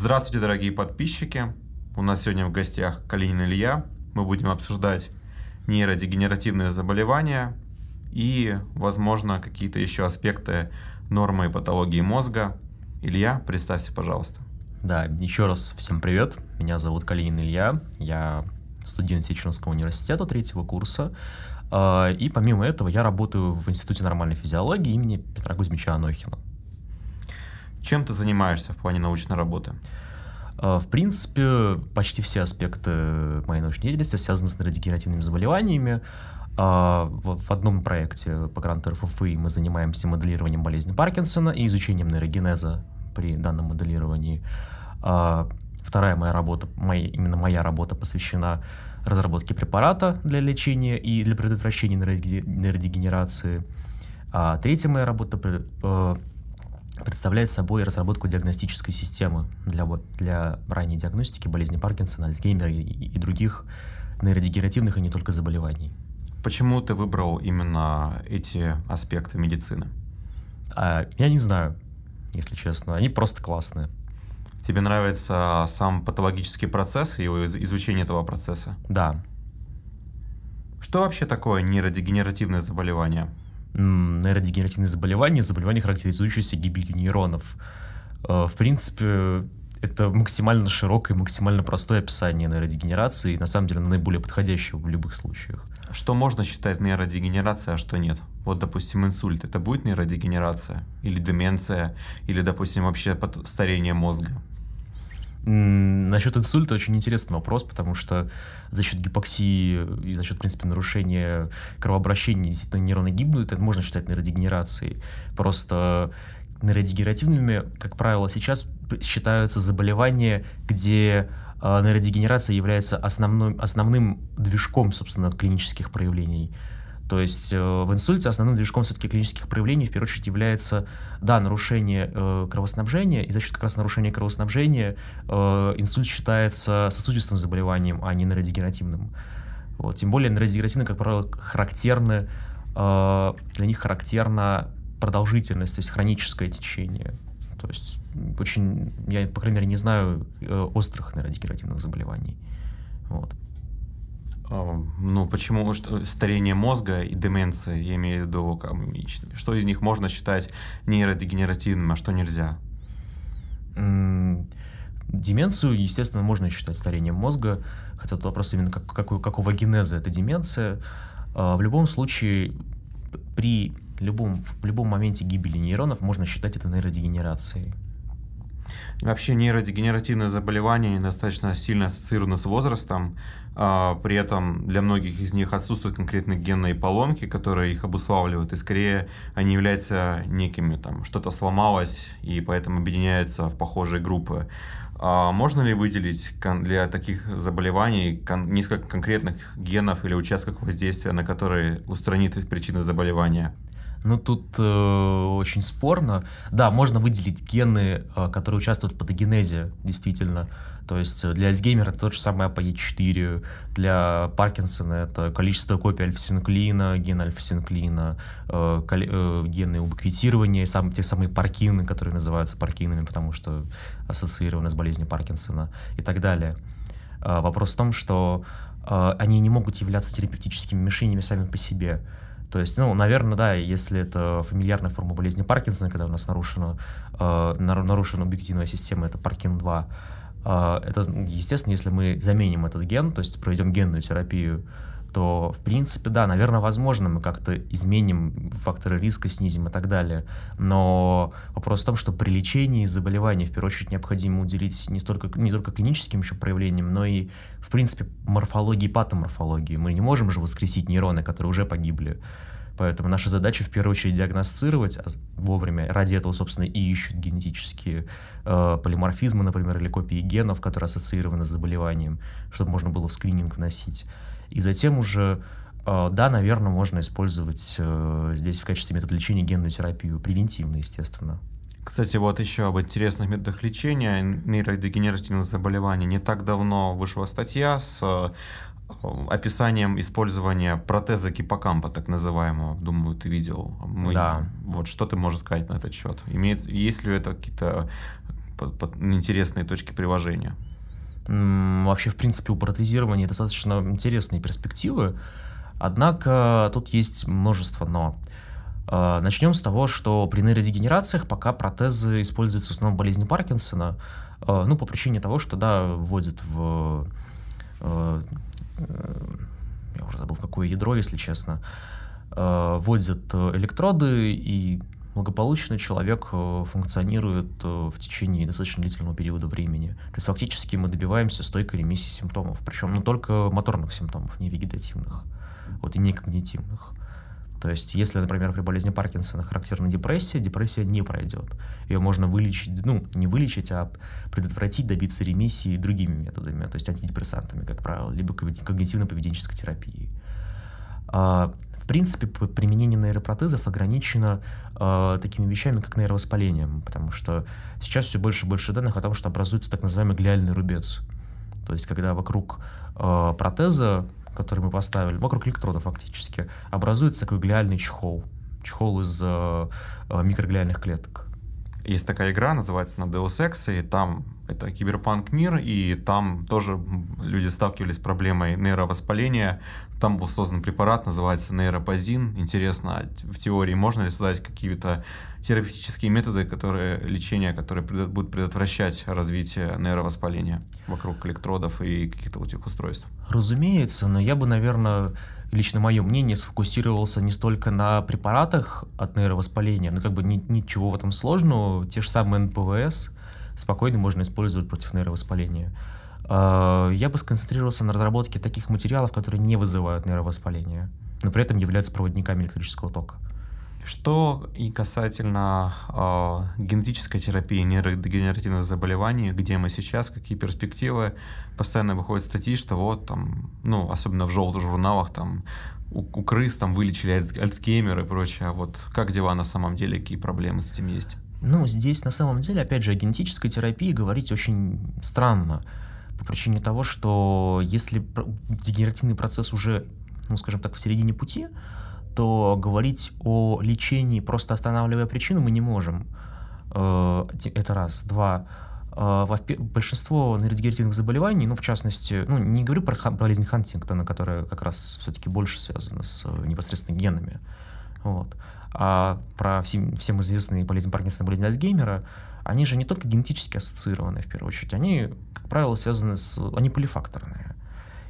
Здравствуйте, дорогие подписчики. У нас сегодня в гостях Калинин Илья. Мы будем обсуждать нейродегенеративные заболевания и, возможно, какие-то еще аспекты нормы и патологии мозга. Илья, представься, пожалуйста. Да, еще раз всем привет. Меня зовут Калинин Илья. Я студент Сеченовского университета третьего курса. А, и помимо этого я работаю в Институте нормальной физиологии имени Петра Кузьмича Анохина. Чем ты занимаешься в плане научной работы? А, в принципе, почти все аспекты моей научной деятельности связаны с нейродегенеративными заболеваниями. А, в одном проекте по гранту РФФИ мы занимаемся моделированием болезни Паркинсона и изучением нейрогенеза при данном моделировании. А, вторая моя работа, моя, именно моя работа посвящена разработке препарата для лечения и для предотвращения нейродегенерации. А третья моя работа представляет собой разработку диагностической системы для, для ранней диагностики болезни Паркинсона, Альцгеймера и, и других нейродегенеративных и не только заболеваний. Почему ты выбрал именно эти аспекты медицины? А, я не знаю, если честно. Они просто классные. Тебе нравится сам патологический процесс и изучение этого процесса? Да. Что вообще такое нейродегенеративное заболевание? Нейродегенеративные заболевания, заболевания, характеризующиеся гибелью нейронов. Э, в принципе, это максимально широкое, максимально простое описание нейродегенерации, и на самом деле наиболее подходящее в любых случаях. Что можно считать нейродегенерацией, а что нет? Вот, допустим, инсульт, это будет нейродегенерация? Или деменция? Или, допустим, вообще старение мозга? Насчет инсульта очень интересный вопрос, потому что за счет гипоксии и за счет, в принципе, нарушения кровообращения действительно нейроны гибнут, это можно считать нейродегенерацией. Просто нейродегенеративными, как правило, сейчас считаются заболевания, где э, нейродегенерация является основным, основным движком, собственно, клинических проявлений. То есть э, в инсульте основным движком все-таки клинических проявлений в первую очередь является, да, нарушение э, кровоснабжения, и за счет как раз нарушения кровоснабжения э, инсульт считается сосудистым заболеванием, а не нейродегенеративным. Вот. Тем более нейродегенеративные, как правило, характерны, э, для них характерна продолжительность, то есть хроническое течение. То есть очень, я, по крайней мере, не знаю э, острых нейродегенеративных заболеваний. Вот. Ну, почему старение мозга и деменция, я имею в виду, что из них можно считать нейродегенеративным, а что нельзя? Деменцию, естественно, можно считать старением мозга, хотя тут вопрос именно как, какой, какого генеза эта деменция. А, в любом случае, при любом, в любом моменте гибели нейронов можно считать это нейродегенерацией. Вообще нейродегенеративные заболевания достаточно сильно ассоциированы с возрастом, а, при этом для многих из них отсутствуют конкретные генные поломки, которые их обуславливают, и скорее они являются некими, там, что-то сломалось, и поэтому объединяются в похожие группы. А можно ли выделить для таких заболеваний несколько конкретных генов или участков воздействия, на которые устранит причины заболевания? Ну, тут э, очень спорно. Да, можно выделить гены, э, которые участвуют в патогенезе, действительно. То есть э, для Альцгеймера это тот же самый APE4, для Паркинсона это количество копий альфа-синуклеина, ген альфа-синуклеина, э, э, гены убиквитирования, сам, те самые паркины, которые называются паркинами, потому что ассоциированы с болезнью Паркинсона и так далее. Э, вопрос в том, что э, они не могут являться терапевтическими мишенями сами по себе. То есть, ну, наверное, да, если это фамильярная форма болезни Паркинсона, когда у нас нарушена, э, нарушена объективная система, это Паркин-2, э, это, естественно, если мы заменим этот ген, то есть проведем генную терапию, то, в принципе, да, наверное, возможно, мы как-то изменим факторы риска, снизим и так далее. Но вопрос в том, что при лечении заболеваний, в первую очередь, необходимо уделить не, столько, не только клиническим еще проявлениям, но и, в принципе, морфологии и патоморфологии. Мы не можем же воскресить нейроны, которые уже погибли. Поэтому наша задача в первую очередь диагностировать а вовремя. Ради этого, собственно, и ищут генетические э, полиморфизмы, например, или копии генов, которые ассоциированы с заболеванием, чтобы можно было в скрининг вносить. И затем уже, э, да, наверное, можно использовать э, здесь в качестве метода лечения генную терапию, превентивно, естественно. Кстати, вот еще об интересных методах лечения нейродегенеративных заболеваний. Не так давно вышла статья с э, описанием использования протеза гиппокампа, так называемого. Думаю, ты видел. Мы, да. Вот что ты можешь сказать на этот счет? Имеет, есть ли это какие-то интересные точки приложения? Вообще, в принципе, у протезирования достаточно интересные перспективы. Однако тут есть множество «но». А, Начнем с того, что при нейродегенерациях пока протезы используются в основном болезни Паркинсона, а, ну, по причине того, что, да, вводят в... А, я уже забыл, какое ядро, если честно, вводят электроды, и благополучно человек функционирует в течение достаточно длительного периода времени. То есть фактически мы добиваемся стойкой ремиссии симптомов, причем ну, только моторных симптомов, не вегетативных, вот и не когнитивных. То есть, если, например, при болезни Паркинсона характерна депрессия, депрессия не пройдет. Ее можно вылечить, ну, не вылечить, а предотвратить, добиться ремиссии другими методами, то есть антидепрессантами, как правило, либо когнитивно-поведенческой терапией. Принципе, применение нейропротезов ограничено э, такими вещами, как нейровоспаление, потому что сейчас все больше и больше данных о том, что образуется так называемый глиальный рубец. То есть, когда вокруг э, протеза который мы поставили, вокруг электрода фактически, образуется такой глиальный чехол. Чехол из э, микроглиальных клеток. Есть такая игра, называется на Deus Ex, и там это киберпанк мир, и там тоже люди сталкивались с проблемой нейровоспаления. Там был создан препарат, называется нейропозин. Интересно, в теории можно ли создать какие-то терапевтические методы, которые, лечения, которые будут предотвращать развитие нейровоспаления вокруг электродов и каких-то вот этих устройств? Разумеется, но я бы, наверное, лично мое мнение, сфокусировался не столько на препаратах от нейровоспаления, ну как бы ни, ничего в этом сложного, те же самые НПВС спокойно можно использовать против нейровоспаления. А, я бы сконцентрировался на разработке таких материалов, которые не вызывают нейровоспаление, но при этом являются проводниками электрического тока. Что и касательно э, генетической терапии нейродегенеративных заболеваний, где мы сейчас, какие перспективы, постоянно выходят статьи, что вот там, ну, особенно в желтых журналах, там, у, у крыс там вылечили Альцгеймер и прочее, а вот как дела на самом деле, какие проблемы с этим есть? Ну, здесь на самом деле, опять же, о генетической терапии говорить очень странно, по причине того, что если дегенеративный процесс уже, ну, скажем так, в середине пути, то говорить о лечении, просто останавливая причину, мы не можем. Э, это раз. Два. Э, большинство нейродегенеративных заболеваний, ну, в частности, ну, не говорю про болезнь Хантингтона, которая как раз все-таки больше связана с э, непосредственно генами, вот, а про всем, всем известные болезнь Паркинсона, болезнь Альцгеймера, они же не только генетически ассоциированы, в первую очередь, они, как правило, связаны с... они полифакторные.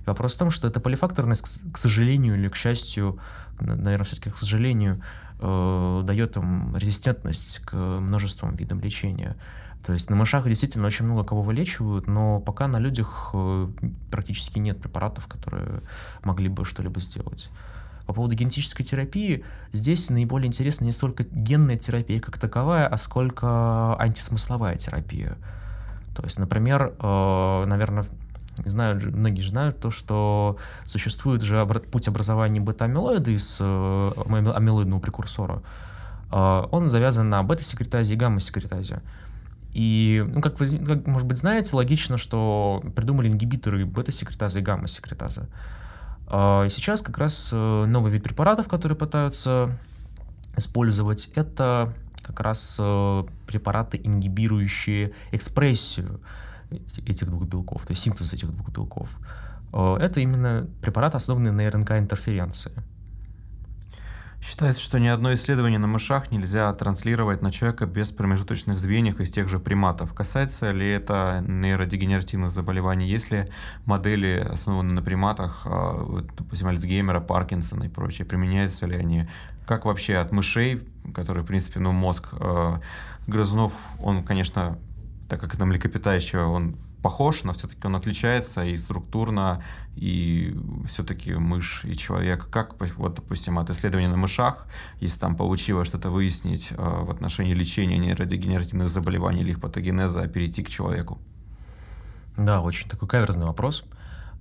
И вопрос в том, что эта полифакторность, к сожалению или к счастью, наверное, все-таки, к сожалению, э, дает им резистентность к множеству видам лечения. То есть на мышах действительно очень много кого вылечивают, но пока на людях э, практически нет препаратов, которые могли бы что-либо сделать. По поводу генетической терапии, здесь наиболее интересна не столько генная терапия как таковая, а сколько антисмысловая терапия. То есть, например, э, наверное, знают, многие же знают то, что существует же путь образования бета-амилоида из э, амилоидного прекурсора. Э, он завязан на бета-секретазе и гамма-секретазе. И, ну, как вы, как, может быть, знаете, логично, что придумали ингибиторы бета-секретазы и гамма-секретазы. И сейчас как раз новый вид препаратов, которые пытаются использовать, это как раз препараты, ингибирующие экспрессию этих двух белков, то есть синтез этих двух белков. Э, это именно препарат, основанный на РНК-интерференции. Считается, что ни одно исследование на мышах нельзя транслировать на человека без промежуточных звеньев из тех же приматов. Касается ли это нейродегенеративных заболеваний? Если модели, основанные на приматах, э, допустим, Альцгеймера, Паркинсона и прочее, применяются ли они? Как вообще от мышей, которые, в принципе, ну, мозг э, грызунов, он, конечно, так как это млекопитающее, он похож, но все-таки он отличается и структурно, и все-таки мышь и человек. Как, вот, допустим, от исследования на мышах, если там получилось что-то выяснить э, в отношении лечения нейродегенеративных заболеваний или их патогенеза, перейти к человеку? Да, очень такой каверзный вопрос.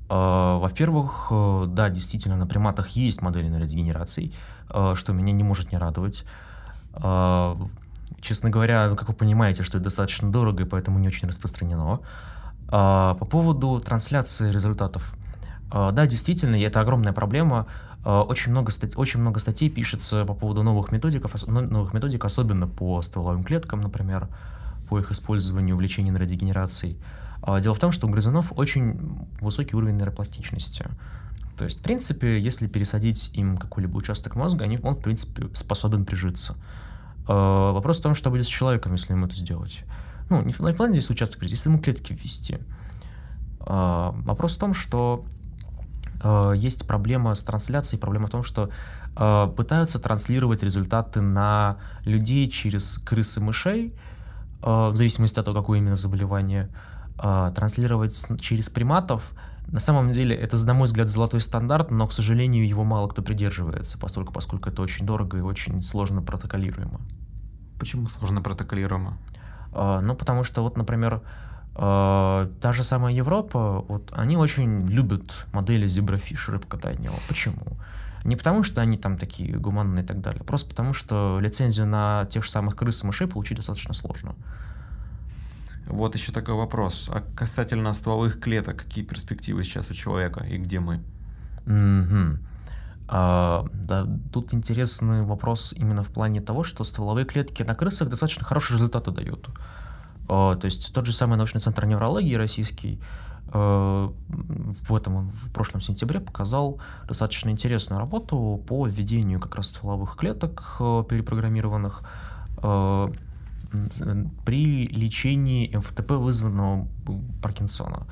Э, во-первых, э, да, действительно, на приматах есть модели нейродегенерации, что меня не может не радовать. Честно говоря, ну, как вы понимаете, что это достаточно дорого, и поэтому не очень распространено. А, по поводу трансляции результатов. А, да, действительно, это огромная проблема. А, очень много, очень много статей пишется по поводу новых методик, новых методик, особенно по стволовым клеткам, например. по их использованию в лечении нейродегенерации. Дело в том, что у грызунов очень высокий уровень нейропластичности. То есть, в принципе, если пересадить им какой-либо участок мозга, они, он, в принципе, способен прижиться. Вопрос в том, что будет с человеком, если ему это сделать. Ну, не в плане здесь участок, если ему клетки ввести. А, вопрос в том, что есть проблема с трансляцией, проблема в том, что пытаются транслировать результаты на людей через крысы мышей, в зависимости от того, какое именно заболевание, транслировать через приматов – на самом деле, это, на мой взгляд, золотой стандарт, но, к сожалению, его мало кто придерживается, поскольку, поскольку это очень дорого и очень сложно протоколируемо. Почему сложно протоколируемо? А, ну, потому что, вот, например, а, та же самая Европа, вот, они очень любят модели зеброфиш рыбка Дайнева. Почему? Не потому, что они там такие гуманные и так далее, просто потому, что лицензию на тех же самых крыс и мышей получить достаточно сложно. Вот еще такой вопрос. А касательно стволовых клеток, какие перспективы сейчас у человека и где мы? Mm-hmm. А, да, тут интересный вопрос именно в плане того, что стволовые клетки на крысах достаточно хорошие результаты дают. А, то есть тот же самый научный центр неврологии российский а, в этом в прошлом сентябре показал достаточно интересную работу по введению как раз стволовых клеток а, перепрограммированных а, при лечении МФТП, вызванного Паркинсона.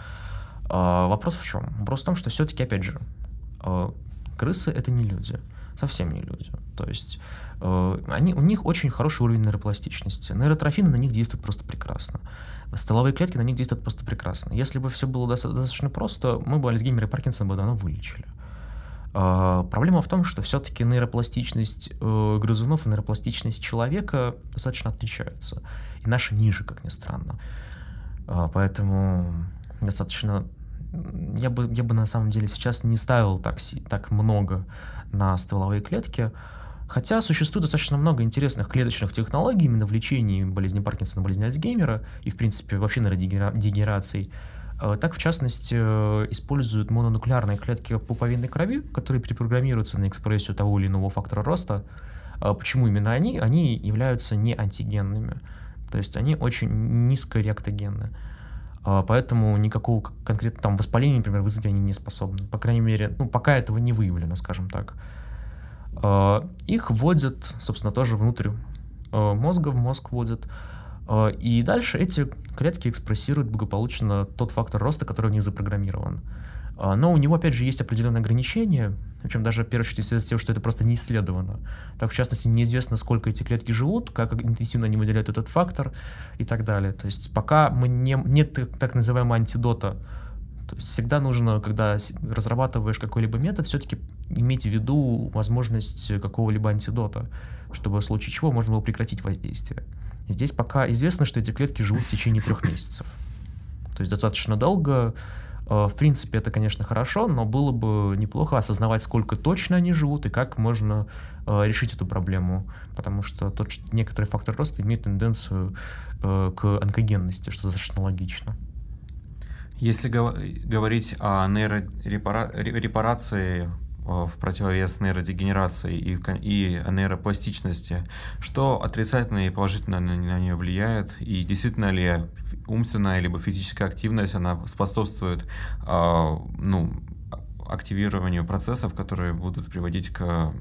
Вопрос в чем? Вопрос в том, что все-таки, опять же, крысы это не люди, совсем не люди. То есть а, они, у них очень хороший уровень нейропластичности. Нейротрофины на них действуют просто прекрасно. Столовые клетки на них действуют просто прекрасно. Если бы все было достаточно просто, мы бы Альцгеймера и Паркинсона бы давно вылечили. А, проблема в том, что все-таки нейропластичность э, грызунов и нейропластичность человека достаточно отличаются. И наша ниже, как ни странно. А, поэтому достаточно... Я бы, я бы на самом деле сейчас не ставил так, так много на стволовые клетки, Хотя существует достаточно много интересных клеточных технологий именно в лечении болезни Паркинсона, болезни Альцгеймера и, в принципе, вообще нейродегенерации. Э, так, в частности, э, используют мононуклеарные клетки пуповинной крови, которые перепрограммируются на экспрессию того или иного фактора роста. А почему именно они? Они являются не антигенными. То есть они очень низкореактогенны. А поэтому никакого конкретного там воспаления, например, вызвать они не способны. По крайней мере, ну, пока этого не выявлено, скажем так. А, их вводят, собственно, тоже внутрь э, мозга, в мозг вводят. А, и дальше эти клетки экспрессируют благополучно тот фактор роста, который у них запрограммирован. А, но у него, опять же, есть определенные ограничения, причем даже, в первую очередь, из-за того, что это просто не исследовано. Так, в частности, неизвестно, сколько эти клетки живут, как интенсивно они выделяют этот фактор и так далее. То есть пока мы не, нет так называемого антидота, то есть всегда нужно, когда разрабатываешь какой-либо метод, все-таки иметь в виду возможность какого-либо антидота, чтобы в случае чего можно было прекратить воздействие. Здесь пока известно, что эти клетки живут в течение трех месяцев. То есть достаточно долго. Э, в принципе, это, конечно, хорошо, но было бы неплохо осознавать, сколько точно они живут и как можно э, решить эту проблему. Потому что тот, некоторый фактор роста имеет тенденцию э, к онкогенности, что достаточно логично. Если говорить о нейрорепарации в противовес нейродегенерации и, и нейропластичности, что отрицательно и положительно на, на нее влияет, и действительно ли умственная либо физическая активность, она способствует э, ну, активированию процессов, которые будут приводить к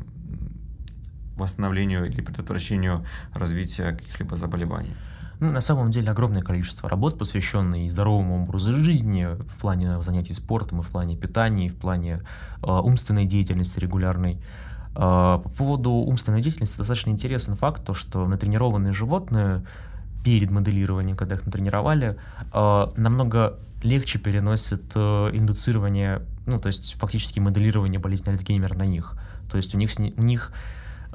восстановлению или предотвращению развития каких-либо заболеваний. Ну, на самом деле огромное количество работ, посвященных здоровому образу жизни в плане занятий спортом, и в плане питания, и в плане э, умственной деятельности регулярной. Э, по поводу умственной деятельности достаточно интересен факт, то, что натренированные животные перед моделированием, когда их натренировали, э, намного легче переносят э, индуцирование, ну, то есть фактически моделирование болезни Альцгеймера на них. То есть у них, у них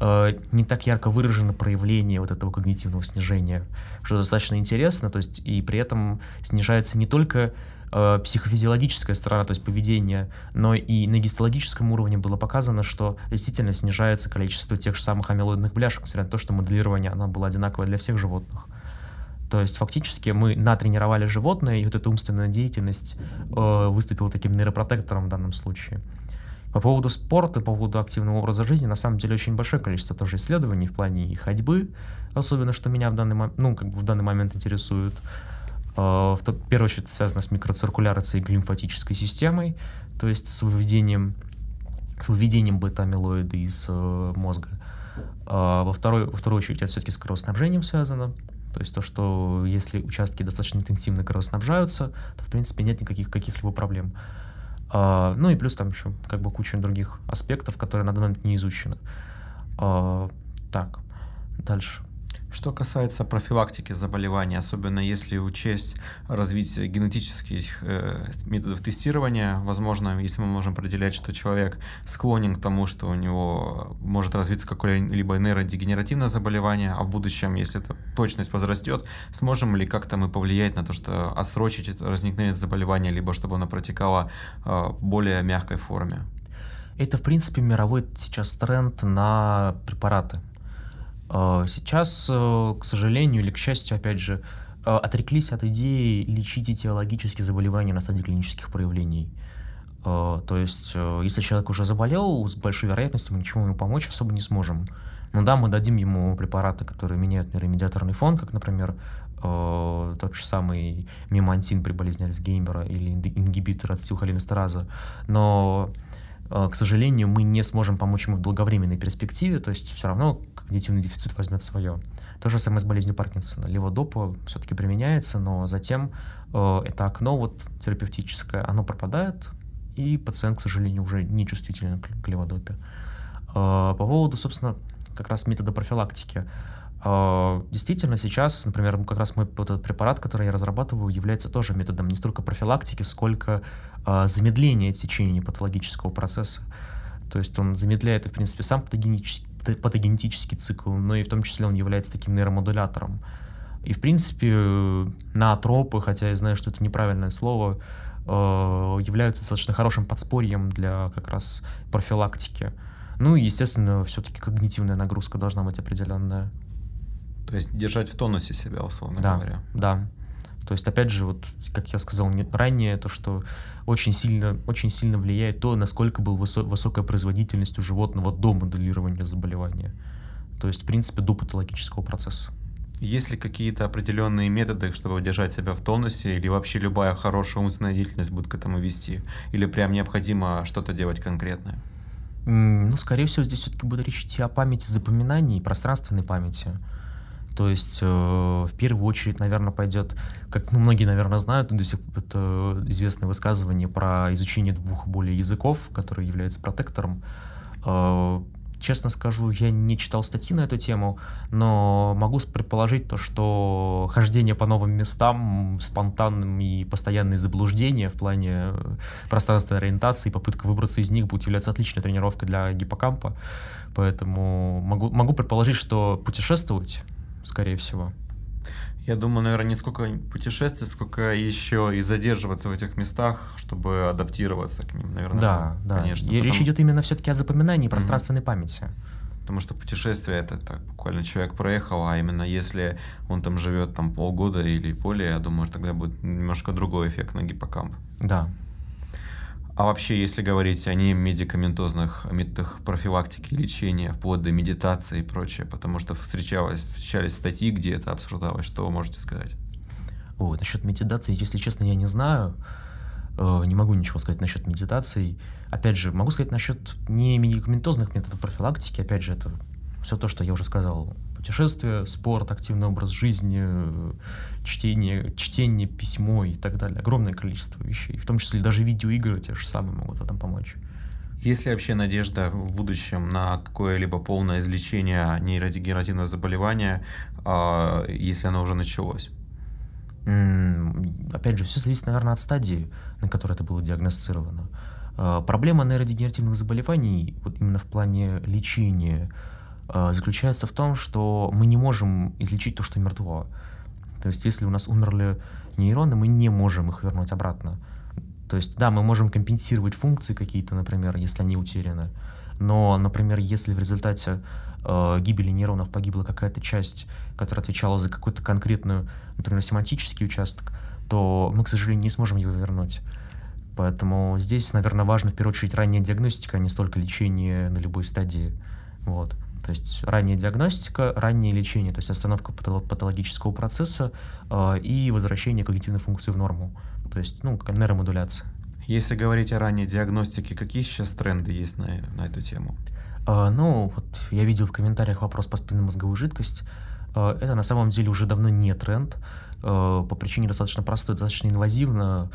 Э, не так ярко выражено проявление вот этого когнитивного снижения, что достаточно интересно, то есть и при этом снижается не только э, психофизиологическая сторона, то есть поведение, но и на гистологическом уровне было показано, что действительно снижается количество тех же самых амилоидных бляшек, несмотря на то, что моделирование оно было одинаковое для всех животных. То есть фактически мы натренировали животное, и вот эта умственная деятельность э, выступила таким нейропротектором в данном случае. По поводу спорта, по поводу активного образа жизни, на самом деле очень большое количество тоже исследований в плане ходьбы, особенно что меня в данный, ну, как бы в данный момент интересует. А, в первую очередь это связано с микроциркуляцией глимфатической системой, то есть с выведением, с выведением бета-амилоида из э, мозга. А, во, второй, во вторую очередь это все-таки с кровоснабжением связано. То есть то, что если участки достаточно интенсивно кровоснабжаются, то в принципе нет никаких каких-либо проблем. А, ну и плюс там еще как бы куча других аспектов, которые на данный момент не изучены. Так, дальше. Что касается профилактики заболеваний, особенно если учесть развитие генетических э, методов тестирования, возможно, если мы можем определять, что человек склонен к тому, что у него может развиться какое-либо нейродегенеративное заболевание, а в будущем, если эта точность возрастет, сможем ли как-то мы повлиять на то, что отсрочить возникновение заболевания, либо чтобы оно протекало э, более мягкой форме? Это, в принципе, мировой сейчас тренд на препараты сейчас, э, к сожалению или к счастью, опять же, э, отреклись от идеи лечить этиологические заболевания на стадии клинических проявлений. А, то есть, э, если человек уже заболел, с большой вероятностью мы ничего ему помочь особо не сможем. Но да, мы дадим ему препараты, которые меняют нейромедиаторный фон, как, например, тот же самый мемантин при болезни Альцгеймера или ингибитор ацетилхолинестераза. Но к сожалению, мы не сможем помочь ему в долговременной перспективе, то есть все равно когнитивный дефицит возьмет свое. То же самое с болезнью Паркинсона. Леводопа все-таки применяется, но затем э, это окно вот терапевтическое, оно пропадает, и пациент, к сожалению, уже не чувствителен к, к леводопе. Э, по поводу, собственно, как раз метода профилактики. Э, действительно, сейчас, например, как раз мой вот этот препарат, который я разрабатываю, является тоже методом не столько профилактики, сколько э, замедления течения патологического процесса. То есть он замедляет, в принципе, сам патогенический, патогенетический цикл, но и в том числе он является таким нейромодулятором. И, в принципе, наотропы, хотя я знаю, что это неправильное слово, э, являются достаточно хорошим подспорьем для как раз профилактики. Ну и, естественно, все-таки когнитивная нагрузка должна быть определенная. То есть держать в тонусе себя, условно да, говоря. Да. То есть, опять же, вот, как я сказал ранее, то, что очень сильно, очень сильно влияет то, насколько была высо- высокая производительность у животного до моделирования заболевания. То есть, в принципе, до патологического процесса. Есть ли какие-то определенные методы, чтобы держать себя в тонусе, или вообще любая хорошая умственная деятельность будет к этому вести? Или прям необходимо что-то делать конкретное? Ну, скорее всего, здесь все-таки будет речь идти о памяти запоминаний пространственной памяти. То есть, э, в первую очередь, наверное, пойдет, как ну, многие, наверное, знают, до сих это известное высказывание про изучение двух более языков, который является протектором. Э, честно скажу, я не читал статьи на эту тему, но могу предположить то, что хождение по новым местам, спонтанные и постоянные заблуждения в плане пространственной ориентации, попытка выбраться из них будет являться отличной тренировкой для гиппокампа. Поэтому могу, могу предположить, что путешествовать скорее всего. Я думаю, наверное, не сколько путешествий, сколько еще и задерживаться в этих местах, чтобы адаптироваться к ним, наверное. Да, да. Конечно. И потому... Речь идет именно все-таки о запоминании mm-hmm. пространственной памяти. Потому что путешествие это так, буквально человек проехал, а именно если он там живет там полгода или более, я думаю, тогда будет немножко другой эффект на гиппокамп. Да. А вообще, если говорить о немедикаментозных методах профилактики, лечения, вплоть до медитации и прочее, потому что встречалось, встречались статьи, где это обсуждалось, что вы можете сказать? Ой, насчет медитации, если честно, я не знаю. Э, не могу ничего сказать насчет медитации. Опять же, могу сказать насчет не медикаментозных методов профилактики. Опять же, это все то, что я уже сказал путешествия, спорт, активный образ жизни, чтение, чтение, письмо и так далее. Огромное количество вещей. В том числе даже видеоигры те же самые могут в этом помочь. Есть ли вообще надежда в будущем на какое-либо полное излечение нейродегенеративного заболевания, а, если оно уже началось? Опять же, все зависит, наверное, от стадии, на которой это было диагностировано. А, проблема нейродегенеративных заболеваний, вот именно в плане лечения, заключается в том, что мы не можем излечить то, что мертво. То есть, если у нас умерли нейроны, мы не можем их вернуть обратно. То есть, да, мы можем компенсировать функции какие-то, например, если они утеряны. Но, например, если в результате э, гибели нейронов погибла какая-то часть, которая отвечала за какую-то конкретную, например, семантический участок, то мы, к сожалению, не сможем его вернуть. Поэтому здесь, наверное, важно в первую очередь ранняя диагностика, а не столько лечение на любой стадии. Вот. То есть ранняя диагностика, раннее лечение, то есть остановка патологического процесса э, и возвращение когнитивной функции в норму. То есть, ну, нейромодуляция. Если говорить о ранней диагностике, какие сейчас тренды есть на, на эту тему? Э, ну, вот я видел в комментариях вопрос по спинномозговой жидкости. Э, это на самом деле уже давно не тренд, э, по причине достаточно простой, достаточно инвазивно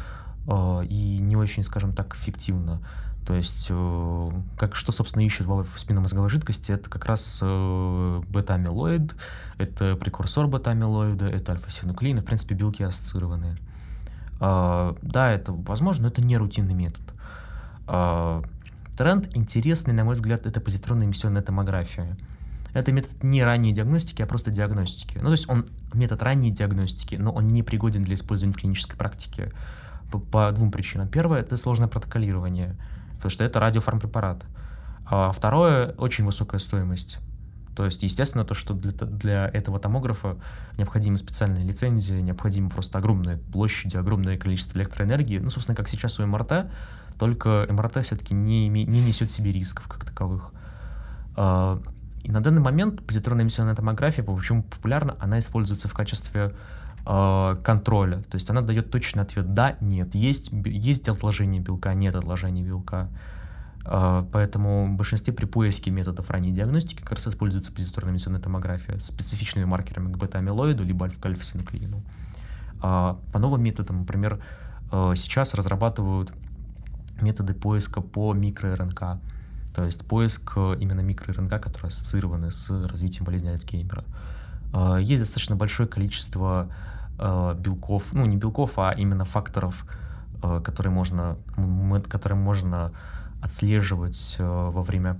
э, и не очень, скажем так, эффективно. То есть, э, как, что, собственно, ищут в спинномозговой жидкости, это как раз э, бета-амилоид, это прекурсор бета-амилоида, это альфа-синуклеин, в принципе, белки ассоциированные. Э, да, это возможно, но это не рутинный метод. Э, тренд интересный, на мой взгляд, это позитронная эмиссионная томография. Это метод не ранней диагностики, а просто диагностики. Ну, то есть он метод ранней диагностики, но он не пригоден для использования в клинической практике по, по двум причинам. Первое — это сложное протоколирование — потому что это радиофармпрепарат. А второе, очень высокая стоимость. То есть, естественно, то, что для, для этого томографа необходима специальная лицензия, необходимо просто огромная площадь, огромное количество электроэнергии. Ну, собственно, как сейчас у МРТ, только МРТ все-таки не, не несет себе рисков как таковых. А, и на данный момент позитронная эмиссионная томография, почему популярна, она используется в качестве э, контроля. То есть она дает точный ответ «да», «нет». Есть, есть отложение белка, нет отложения белка. Э, поэтому в большинстве при поиске методов ранней диагностики как раз используется позитронная эмиссионная томография с специфичными маркерами к бета-амилоиду либо альфа-синуклеину. Э, по новым методам, например, сейчас разрабатывают методы поиска по микро-РНК. То есть поиск именно микро-РНК, которые ассоциированы с развитием болезни Альцгеймера. Есть достаточно большое количество э, белков, ну не белков, а именно факторов, э, которые можно, которые можно отслеживать э, во время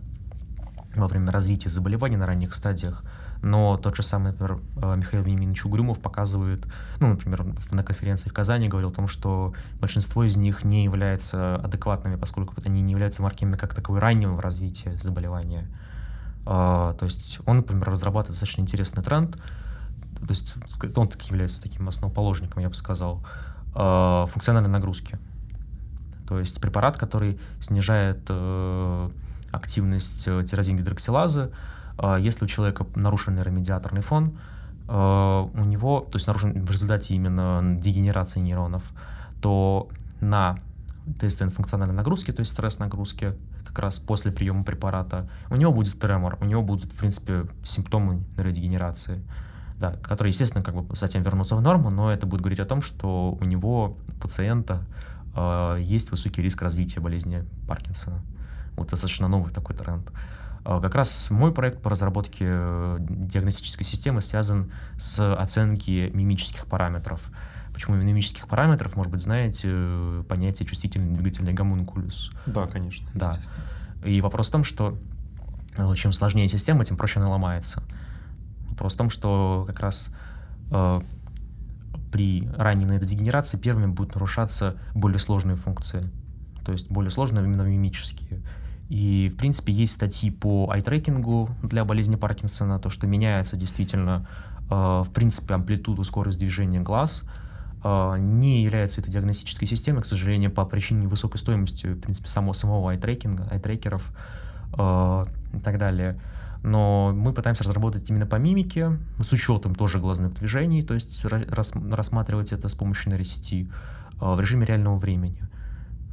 во время развития заболевания на ранних стадиях. Но тот же самый, например, Михаил Вениаминович Угрюмов показывает, ну, например, на конференции в Казани говорил о том, что большинство из них не являются адекватными, поскольку они не являются маркерами как таковой раннего развития заболевания. То есть он, например, разрабатывает достаточно интересный тренд, то есть он так является таким основоположником, я бы сказал, э, функциональной нагрузки. То есть препарат, который снижает э, активность э, тирозин-гидроксилазы, если у человека нарушен нейромедиаторный фон, у него, то есть нарушен в результате именно дегенерации нейронов, то на ТСН функциональной нагрузки, то есть стресс-нагрузки, как раз после приема препарата, у него будет тремор, у него будут, в принципе, симптомы нейродегенерации да, которые, естественно, как бы затем вернутся в норму, но это будет говорить о том, что у него, пациента, э, есть высокий риск развития болезни Паркинсона. Вот достаточно новый такой тренд. Э, как раз мой проект по разработке э, диагностической системы связан с оценки мимических параметров. Почему мимических параметров, может быть, знаете, э, понятие чувствительный двигательный гомункулюс. Да, конечно. Да. И вопрос в том, что э, чем сложнее система, тем проще она ломается. Вопрос в том, что как раз э, при ранней нейродегенерации первыми будут нарушаться более сложные функции, то есть более сложные именно мимические. И, в принципе, есть статьи по айтрекингу для болезни Паркинсона, то, что меняется действительно, э, в принципе, амплитуду, скорость движения глаз, э, не является это диагностической системой, к сожалению, по причине высокой стоимости, в принципе, самого, самого айтрекинга, айтрекеров э, и так далее но мы пытаемся разработать именно по мимике, с учетом тоже глазных движений, то есть рас, рассматривать это с помощью нейросети в режиме реального времени.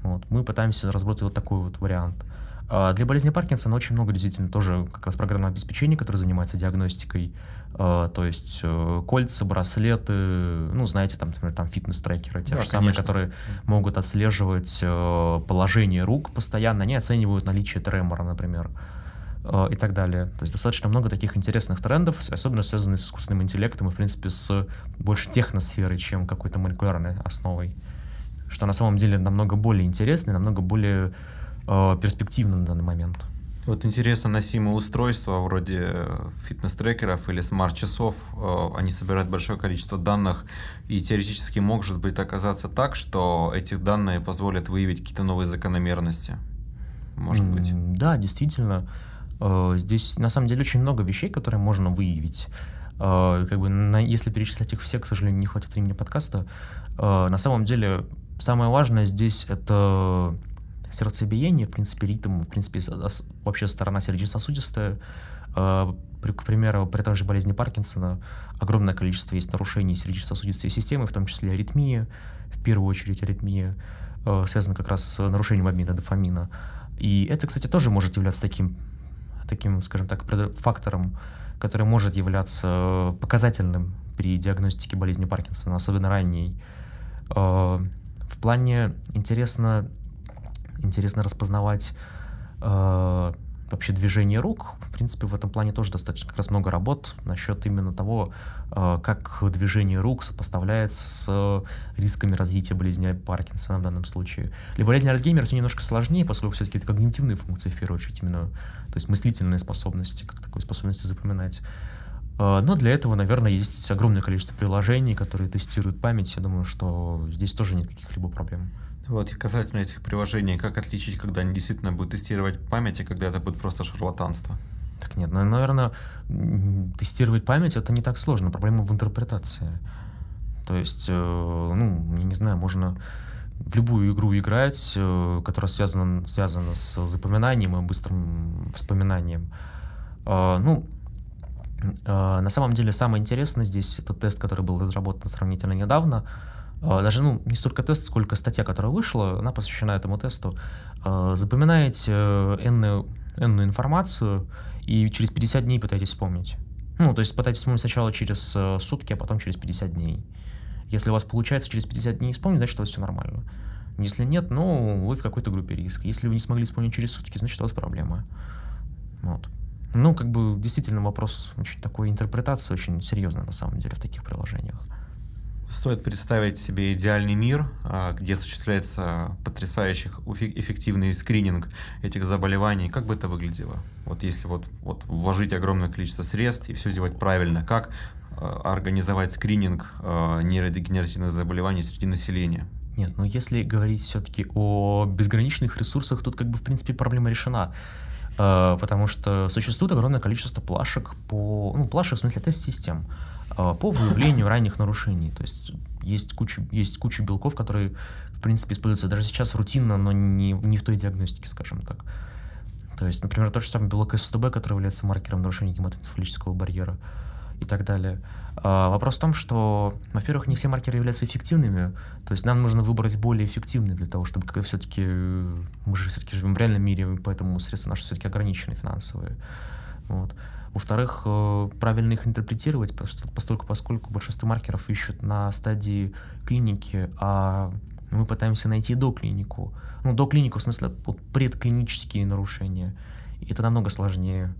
Вот. Мы пытаемся разработать вот такой вот вариант. А для болезни Паркинсона очень много действительно тоже как раз программного обеспечения, которое занимается диагностикой, а, то есть э, кольца, браслеты, ну, знаете, там, например, там фитнес-трекеры, те да, же конечно. самые, которые могут отслеживать э, положение рук постоянно, они оценивают наличие тремора, например. Э, и так далее. То есть достаточно много таких интересных трендов, особенно связанных с искусственным интеллектом и, в принципе, с больше техносферой, чем какой-то молекулярной основой. Что на самом деле намного более интересно и намного более э, перспективно на данный момент. Вот интересно, носимые устройства вроде фитнес-трекеров или смарт-часов, э, они собирают большое количество данных, и теоретически может быть оказаться так, что эти данные позволят выявить какие-то новые закономерности. Может быть. Да, действительно. Э, здесь на самом деле очень много вещей, которые можно выявить. Э, как бы, на, если перечислять их все, к сожалению, не хватит времени подкаста. Э, на самом деле самое важное здесь это сердцебиение, в принципе, ритм, в принципе, вообще сторона сердечно-сосудистая. К примеру, при той же болезни Паркинсона огромное количество есть нарушений сердечно-сосудистой системы, в том числе аритмия, в первую очередь аритмия, связана как раз с нарушением обмена дофамина. И это, кстати, тоже может являться таким, таким скажем так, фактором, который может являться показательным при диагностике болезни Паркинсона, особенно ранней. В плане интересно интересно распознавать э, вообще движение рук. В принципе, в этом плане тоже достаточно как раз много работ насчет именно того, э, как движение рук сопоставляется с рисками развития болезни Паркинсона в данном случае. Для болезни Альцгеймера все немножко сложнее, поскольку все-таки это когнитивные функции, в первую очередь, именно, то есть мыслительные способности, как такой способности запоминать. Э, но для этого, наверное, есть огромное количество приложений, которые тестируют память. Я думаю, что здесь тоже нет каких-либо проблем. Вот касательно этих приложений, как отличить, когда они действительно будут тестировать память, и когда это будет просто шарлатанство? Так нет, ну, наверное, тестировать память это не так сложно, проблема в интерпретации. То есть, э, ну, я не знаю, можно в любую игру играть, э, которая связана, связана с запоминанием и быстрым вспоминанием. Э, ну, на самом деле самое интересное здесь это тест, который был разработан сравнительно недавно, даже ну, не столько тест, сколько статья, которая вышла, она посвящена этому тесту. А, запоминаете энную, энную информацию и через 50 дней пытаетесь вспомнить. Ну, то есть пытаетесь вспомнить сначала через э, сутки, а потом через 50 дней. Если у вас получается через 50 дней вспомнить, значит, у вас все нормально. Если нет, ну, вы в какой-то группе риска. Если вы не смогли вспомнить через сутки, значит, у вас проблема. Вот. Ну, как бы, действительно, вопрос очень такой интерпретации очень серьезный, на самом деле, в таких приложениях. Стоит представить себе идеальный мир, а, где осуществляется потрясающий эффективный скрининг этих заболеваний. Как бы это выглядело? Вот если вот, вот вложить огромное количество средств и все делать правильно, как а, организовать скрининг а, нейродегенеративных заболеваний среди населения? Нет, ну если говорить все-таки о безграничных ресурсах, тут как бы в принципе проблема решена. Потому что существует огромное количество плашек по... Ну, плашек в смысле тест-систем по выявлению ранних нарушений. То есть есть куча, есть куча белков, которые, в принципе, используются даже сейчас рутинно, но не, не в той диагностике, скажем так. То есть, например, тот же самый белок СТБ, который является маркером нарушения гематоэнцефалического барьера и так далее. А, вопрос в том, что, во-первых, не все маркеры являются эффективными, то есть нам нужно выбрать более эффективные для того, чтобы как все-таки мы же все-таки живем в реальном мире, поэтому средства наши все-таки ограничены финансовые. Вот. Во-вторых, э, правильно их интерпретировать, поскольку, поскольку большинство маркеров ищут на стадии клиники, а мы пытаемся найти до клинику. Ну, до клинику, в смысле, вот предклинические нарушения. И это намного сложнее.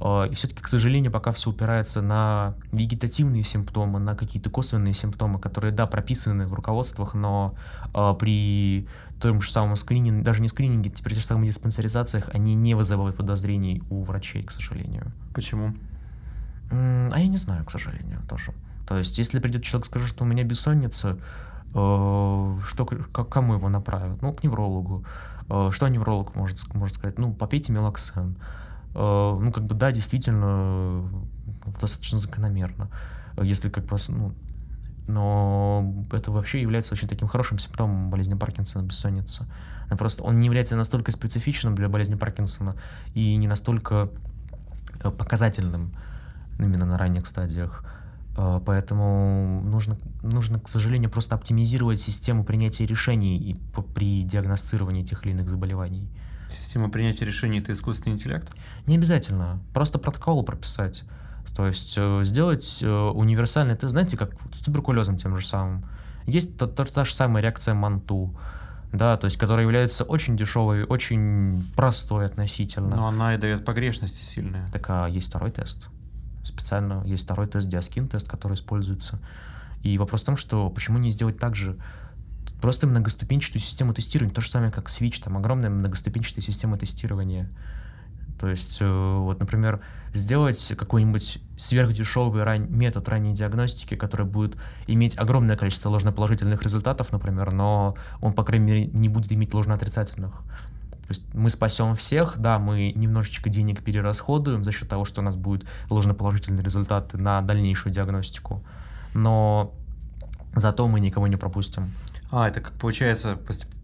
Э, и все-таки, к сожалению, пока все упирается на вегетативные симптомы, на какие-то косвенные симптомы, которые, да, прописаны в руководствах, но э, при том же самом скрининге, даже не скрининге, при тех же самых диспансеризациях, они не вызывают подозрений у врачей, к сожалению. Почему? А я не знаю, к сожалению, тоже. То есть, если придет человек, скажет, что у меня бессонница, э, что, к кому его направят? Ну, к неврологу. Что невролог может, может сказать? Ну, попейте мелоксен. Э, ну, как бы, да, действительно, достаточно закономерно. Если как бы, ну, но это вообще является очень таким хорошим симптомом болезни Паркинсона, бессонница. Просто он не является настолько специфичным для болезни Паркинсона и не настолько э, показательным именно на ранних стадиях. Э, поэтому нужно, нужно, к сожалению, просто оптимизировать систему принятия решений и при диагностировании тех или иных заболеваний. Система принятия решений — это искусственный интеллект? Не обязательно. Просто протокол прописать. То есть э, сделать э, универсальный тест, знаете, как с туберкулезом тем же самым. Есть та, та, та же самая реакция Манту, да, то есть которая является очень дешевой, очень простой относительно. Но она и дает погрешности сильные. Так а есть второй тест. Специально есть второй тест, диаскин тест, который используется. И вопрос в том, что почему не сделать так же просто многоступенчатую систему тестирования, то же самое, как Switch, там огромная многоступенчатая система тестирования. То есть, э, вот, например, сделать какой-нибудь сверхдешевый ран... метод ранней диагностики, который будет иметь огромное количество ложноположительных результатов, например, но он, по крайней мере, не будет иметь ложноотрицательных. То есть мы спасем всех, да, мы немножечко денег перерасходуем за счет того, что у нас будут ложноположительные результаты на дальнейшую диагностику, но зато мы никого не пропустим. А, это как получается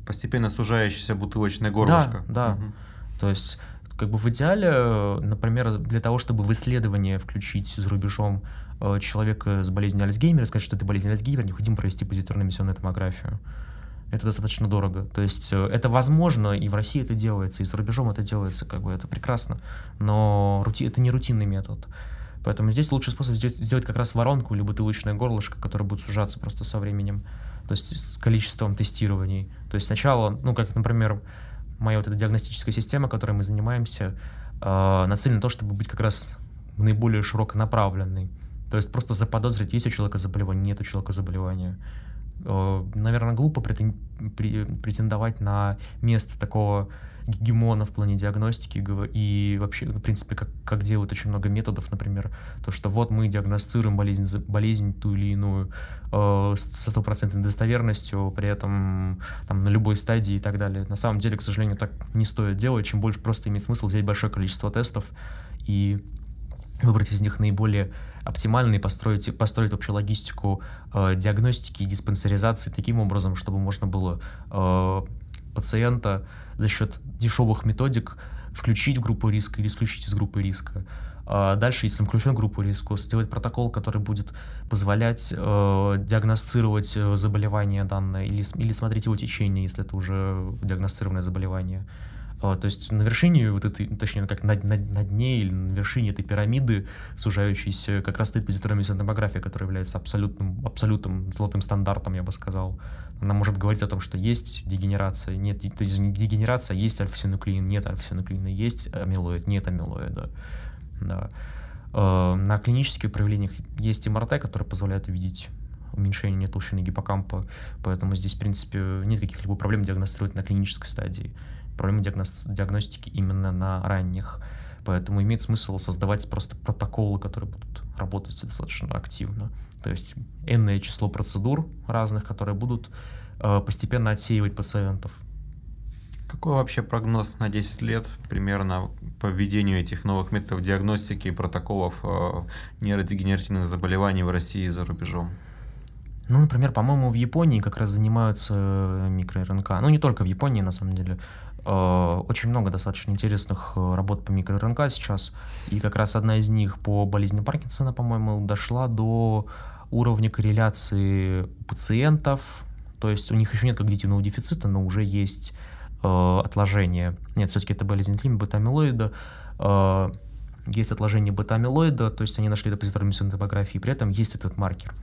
постепенно сужающееся бутылочное горлышко. Да, да. Угу. То есть, как бы в идеале, например, для того, чтобы в исследование включить за рубежом э, человека с болезнью Альцгеймера, сказать, что это болезнь Альцгеймера, необходимо провести позитронную эмиссионную томографию. Это достаточно дорого. То есть э, это возможно, и в России это делается, и за рубежом это делается, как бы это прекрасно, но рути, это не рутинный метод. Поэтому здесь лучший способ сделать как раз воронку или бутылочное горлышко, которое будет сужаться просто со временем, то есть с количеством тестирований. То есть сначала, ну, как, например, моя вот эта диагностическая система, которой мы занимаемся, э, нацелена на то, чтобы быть как раз наиболее широконаправленной. То есть просто заподозрить, есть у человека заболевание, нет у человека заболевания. Э, наверное, глупо претендовать на место такого гегемона в плане диагностики и вообще, в принципе, как, как делают очень много методов, например, то, что вот мы диагностируем болезнь, болезнь ту или иную э, со стопроцентной достоверностью, при этом там на любой стадии и так далее. На самом деле, к сожалению, так не стоит делать. Чем больше просто имеет смысл взять большое количество тестов и выбрать из них наиболее оптимальные, построить, построить вообще логистику э, диагностики и диспансеризации таким образом, чтобы можно было э, пациента за счет дешевых методик включить в группу риска или исключить из группы риска. А дальше, если он включен в группу риска, сделать протокол, который будет позволять э, диагностировать э, заболевание данное или, или смотреть его течение, если это уже диагностированное заболевание. А, то есть на вершине вот этой, точнее, как на, на, на дне или на вершине этой пирамиды сужающейся как раз стоит позитронная томография, которая является абсолютным, абсолютным золотым стандартом, я бы сказал. Она может говорить о том, что есть дегенерация, нет, то есть не дегенерация, есть альфа-синуклеин, нет альфа-синуклеина, есть амилоид, нет амилоида. Да. А, на клинических проявлениях есть МРТ, который позволяет увидеть уменьшение толщины гиппокампа, поэтому здесь, в принципе, нет каких-либо проблем диагностировать на клинической стадии проблемы диагностики именно на ранних. Поэтому имеет смысл создавать просто протоколы, которые будут работать достаточно активно. То есть энное число процедур разных, которые будут э, постепенно отсеивать пациентов. Какой вообще прогноз на 10 лет примерно по введению этих новых методов диагностики и протоколов э, нейродегенеративных заболеваний в России и за рубежом? Ну, например, по-моему, в Японии как раз занимаются микро-РНК. Ну, не только в Японии, на самом деле. Э, очень много достаточно интересных э, работ по микро-РНК сейчас, и как раз одна из них по болезни Паркинсона, по-моему, дошла до уровня корреляции пациентов, то есть у них еще нет когнитивного дефицита, но уже есть э, отложение. Нет, все-таки это болезнь бета-амилоида, э, есть отложение бета-амилоида, то есть они нашли это позиторной томографии, при этом есть этот маркер.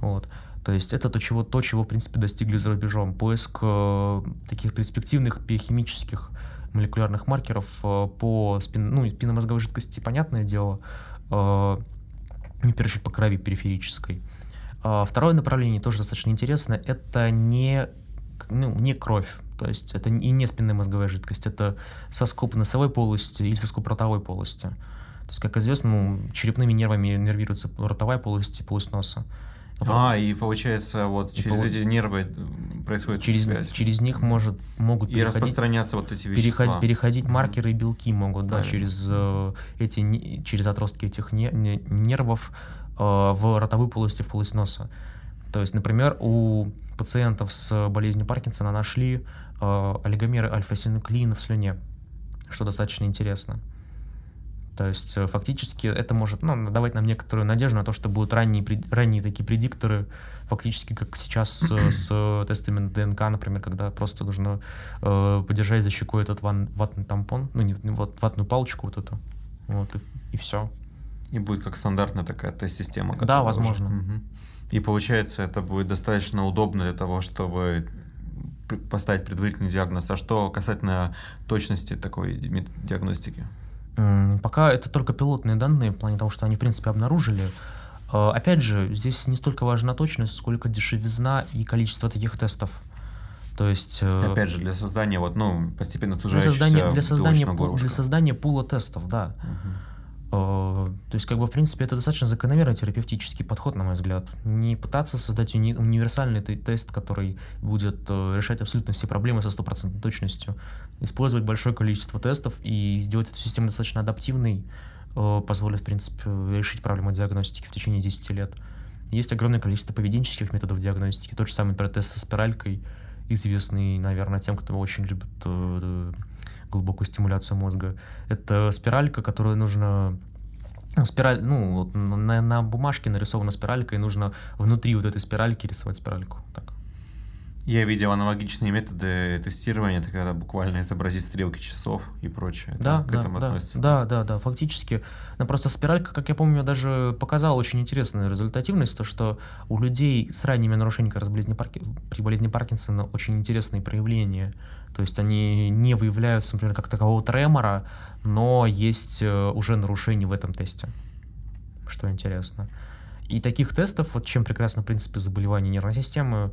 Вот. То есть это то, чего, то, чего в принципе достигли за рубежом. Поиск э, таких перспективных биохимических молекулярных маркеров э, по спин, ну, спинномозговой жидкости, понятное дело, э, первую очередь по крови периферической. Э, второе направление тоже достаточно интересное, это не, ну, не кровь, то есть это и не спинная мозговая жидкость, это соскоб носовой полости или соскоб ротовой полости. То есть, как известно, ну, черепными нервами нервируется ротовая полость и полость носа. А, и получается, вот и через пол... эти нервы происходит через, связь. Через них может, могут и переходить, распространяться вот эти вещества. Переходить, переходить маркеры и белки могут, да, через э, эти через отростки этих не, не, нервов э, в ротовую полость и в полость носа. То есть, например, у пациентов с болезнью Паркинсона нашли э, олигомеры альфа-синуклеина в слюне, что достаточно интересно. То есть э, фактически это может ну, давать нам некоторую надежду на то, что будут ранние, ранние такие предикторы, фактически как сейчас с, с тестами на ДНК, например, когда просто нужно э, подержать за щекой этот ван, ватный тампон, ну не вот ватную палочку вот эту, вот и, и все. И будет как стандартная такая тест-система. Да, возможно. Угу. И получается, это будет достаточно удобно для того, чтобы поставить предварительный диагноз. А что касательно точности такой диагностики? Пока это только пилотные данные, в плане того, что они, в принципе, обнаружили. А, опять же, здесь не столько важна точность, сколько дешевизна и количество таких тестов. То есть... Э, опять же, для создания вот, ну, постепенно сужающегося для создания, для создания, для создания пула тестов, да. Угу. То есть, как бы, в принципе, это достаточно закономерный терапевтический подход, на мой взгляд. Не пытаться создать уни- универсальный тест, который будет э, решать абсолютно все проблемы со стопроцентной точностью. Использовать большое количество тестов и сделать эту систему достаточно адаптивной э, позволит, в принципе, решить проблему диагностики в течение 10 лет. Есть огромное количество поведенческих методов диагностики. Тот же самый протест со спиралькой, известный, наверное, тем, кто очень любит э, глубокую стимуляцию мозга. Это спиралька, которую нужно ну, спираль, ну, вот на, на бумажке нарисована спиралька, и нужно внутри вот этой спиральки рисовать спиральку. Так. Я видел аналогичные методы тестирования, это когда буквально изобразить стрелки часов и прочее. Да, к да, этому да, относится. да, да, да, фактически. Но просто спиралька, как я помню, даже показала очень интересную результативность, то, что у людей с ранними нарушениями как раз болезни Парки... при болезни Паркинсона очень интересные проявления. То есть они не выявляются, например, как такового тремора, но есть э, уже нарушения в этом тесте, что интересно. И таких тестов, вот чем прекрасно, в принципе, заболевание нервной системы,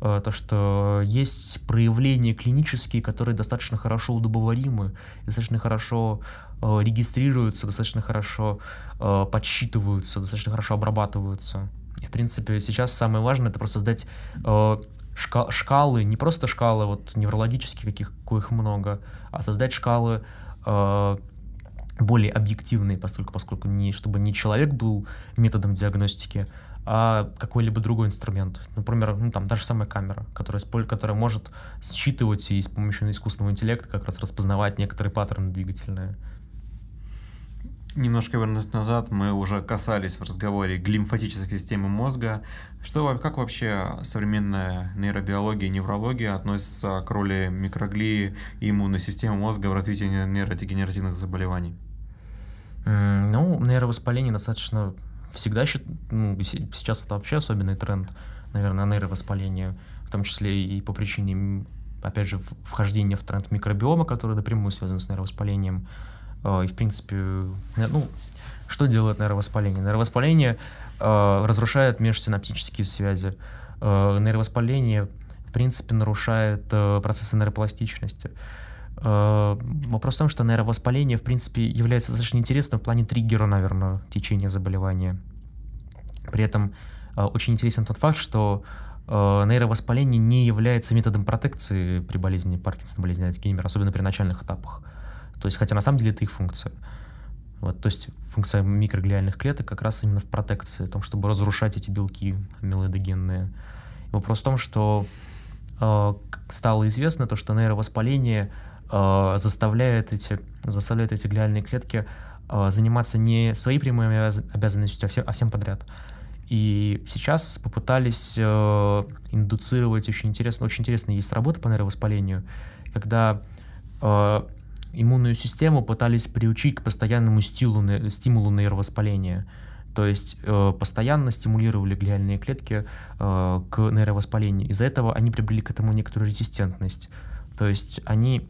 э, то, что есть проявления клинические, которые достаточно хорошо удобоваримы, достаточно хорошо э, регистрируются, достаточно хорошо подсчитываются, достаточно хорошо обрабатываются. И, в принципе, сейчас самое важное — это просто создать шка шкалы, не просто шкалы вот неврологические, каких коих много, а создать шкалы э, более объективные, поскольку, поскольку не, чтобы не человек был методом диагностики, а какой-либо другой инструмент. Например, ну, там, даже самая камера, которая, которая может считывать и с помощью искусственного интеллекта как раз распознавать некоторые паттерны двигательные. Немножко вернусь назад, мы уже касались в разговоре глимфатической системы мозга. Что, как вообще современная нейробиология и неврология относятся к роли микроглии и иммунной системы мозга в развитии нейродегенеративных заболеваний? Ну, нейровоспаление достаточно всегда, ну, сейчас это вообще особенный тренд, наверное, нейровоспаление, в том числе и по причине, опять же, вхождения в тренд микробиома, который напрямую связан с нейровоспалением. А, и, в принципе, ну, что делает нейровоспаление? Нейровоспаление э, разрушает межсинаптические связи. Э, нейровоспаление, в принципе, нарушает э, процессы нейропластичности. Э, вопрос в том, что нейровоспаление, в принципе, является достаточно интересным в плане триггера, наверное, течения заболевания. При этом э, очень интересен тот факт, что э, нейровоспаление не является методом протекции при болезни Паркинсона, болезни Альцгеймера, особенно при начальных этапах. То есть, хотя на самом деле это их функция. Вот, то есть функция микроглиальных клеток как раз именно в протекции, в том, чтобы разрушать эти белки амилоидогенные. И вопрос в том, что э, стало известно то, что нейровоспаление э, заставляет, эти, заставляет эти глиальные клетки э, заниматься не своей прямой обязанностью, а всем, а всем подряд. И сейчас попытались э, индуцировать очень интересно, очень интересно есть работа по нейровоспалению, когда э, иммунную систему пытались приучить к постоянному стилу, стимулу нейровоспаления. То есть э, постоянно стимулировали глиальные клетки э, к нейровоспалению. Из-за этого они приобрели к этому некоторую резистентность. То есть они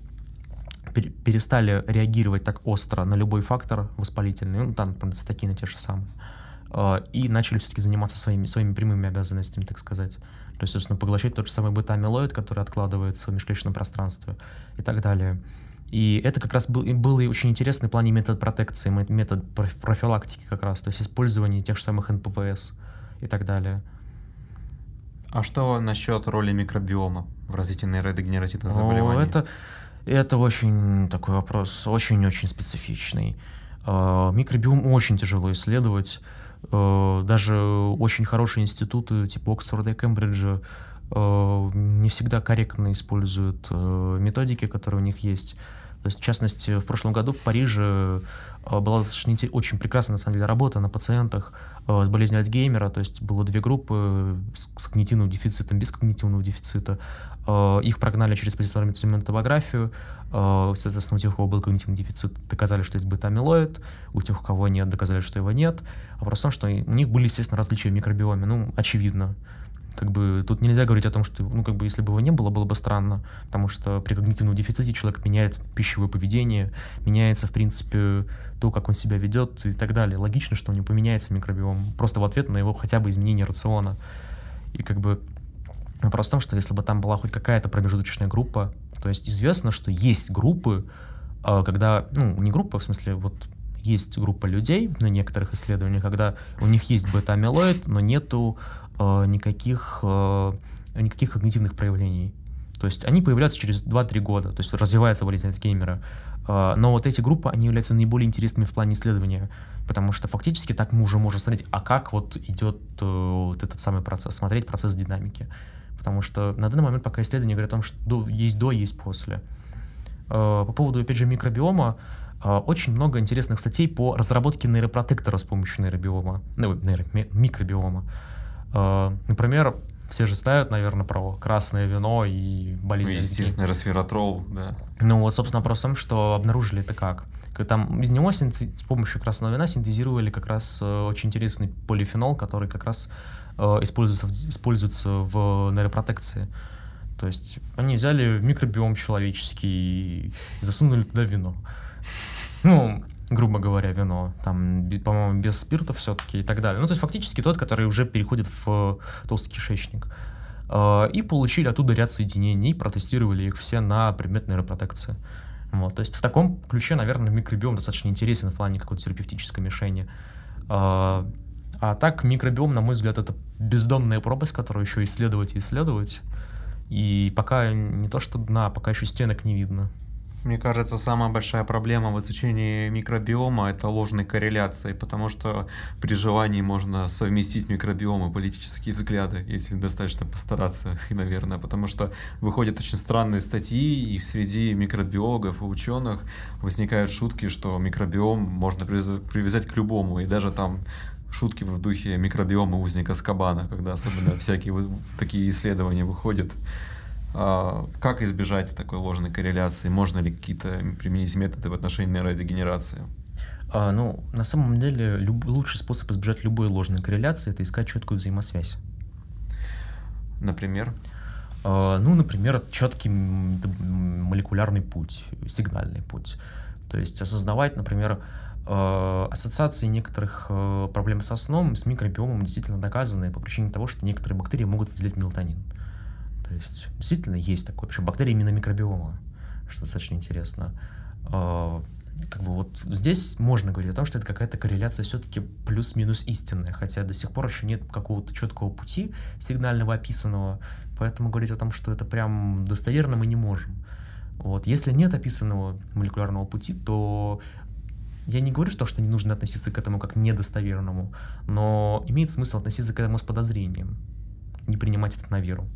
пер перестали реагировать так остро на любой фактор воспалительный, ну, там, например, цитокины те же самые, э, и начали все-таки заниматься своими, своими прямыми обязанностями, так сказать. То есть, собственно, поглощать тот же самый бета-амилоид, который откладывается в межклеточном пространстве и так далее. И это как раз был, был и очень интересный в плане метод протекции, метод профилактики как раз, то есть использование тех же самых НПВС и так далее. А что насчет роли микробиома в развитии нейродегенеративных заболеваний? О, это, это очень такой вопрос, очень-очень специфичный. А, микробиом очень тяжело исследовать. А, даже очень хорошие институты типа Оксфорда и Кембриджа а, не всегда корректно используют методики, которые у них есть. Есть, в частности, в прошлом году в Париже э, была достаточно очень прекрасная, на самом деле, работа на пациентах э, с болезнью Альцгеймера. То есть было две группы с когнитивным дефицитом, без когнитивного дефицита. Э, их прогнали через позитронную томографию. Соответственно, у тех, у кого был когнитивный дефицит, доказали, что есть бета-амилоид. У тех, у кого нет, доказали, что его нет. Просто в том, что у них были, естественно, различия в микробиоме. Ну, очевидно как бы тут нельзя говорить о том, что, ну, как бы, если бы его не было, было бы странно, потому что при когнитивном дефиците человек меняет пищевое поведение, меняется, в принципе, то, как он себя ведет и так далее. Логично, что у него поменяется микробиом, просто в ответ на его хотя бы изменение рациона. И как бы вопрос в том, что если бы там была хоть какая-то промежуточная группа, то есть известно, что есть группы, а, когда, ну, не группа, в смысле, вот есть группа людей на некоторых исследованиях, когда у них есть бета-амилоид, но нету никаких, э, никаких когнитивных проявлений. То есть они появляются через 2-3 года, то есть развивается болезнь Альцгеймера. А, но вот эти группы, они являются наиболее интересными в плане исследования, потому что фактически так мы уже можем смотреть, а как вот идет э, вот этот самый процесс, смотреть процесс динамики. Потому что на данный момент пока исследования говорят о том, что есть до, есть после. По поводу, опять же, микробиома, очень много интересных статей по разработке нейропротектора с помощью нейробиома, ну, нейро, микробиома. Например, все же знают, наверное, про красное вино и болезнь. Ну, естественно, resveratrol, да. Ну, вот, собственно, вопрос в том, что обнаружили это как. Там из него синтез... с помощью красного вина синтезировали как раз э, очень интересный полифенол, который как раз э, используется, в, используется в нейропротекции. То есть они взяли микробиом человеческий и засунули туда вино. Ну, грубо говоря, вино, там, по-моему, без спирта все-таки и так далее. Ну, то есть фактически тот, который уже переходит в толстый кишечник. А, и получили оттуда ряд соединений, протестировали их все на предмет нейропротекции. Вот, то есть в таком ключе, наверное, микробиом достаточно интересен в плане какой-то терапевтической мишени. А, а так микробиом, на мой взгляд, это бездонная пропасть, которую еще исследовать и исследовать. И пока не то что дна, пока еще стенок не видно. Мне кажется, самая большая проблема в изучении микробиома – это ложной корреляции, потому что при желании можно совместить микробиом и политические взгляды, если достаточно постараться, наверное, потому что выходят очень странные статьи, и среди микробиологов и ученых возникают шутки, что микробиом можно привязать к любому, и даже там шутки в духе микробиома узника Скабана, когда особенно всякие такие исследования выходят. А, как избежать такой ложной корреляции? Можно ли какие-то применить методы в отношении нейродегенерации? А, ну, на самом деле, люб, лучший способ избежать любой ложной корреляции – это искать четкую взаимосвязь. Например? А, ну, например, четкий молекулярный путь, сигнальный путь. То есть осознавать, например, а, ассоциации некоторых а, проблем со сном с микробиомом действительно доказаны по причине того, что некоторые бактерии могут выделять мелатонин. То есть действительно есть такое, причем бактерии именно микробиома, что достаточно интересно. А, как бы вот здесь можно говорить о том, что это какая-то корреляция все-таки плюс-минус истинная, хотя до сих пор еще нет какого-то четкого пути сигнального описанного, поэтому говорить о том, что это прям достоверно мы не можем. Вот. Если нет описанного молекулярного пути, то я не говорю, что, что не нужно относиться к этому как недостоверному, но имеет смысл относиться к этому с подозрением, не принимать это на веру.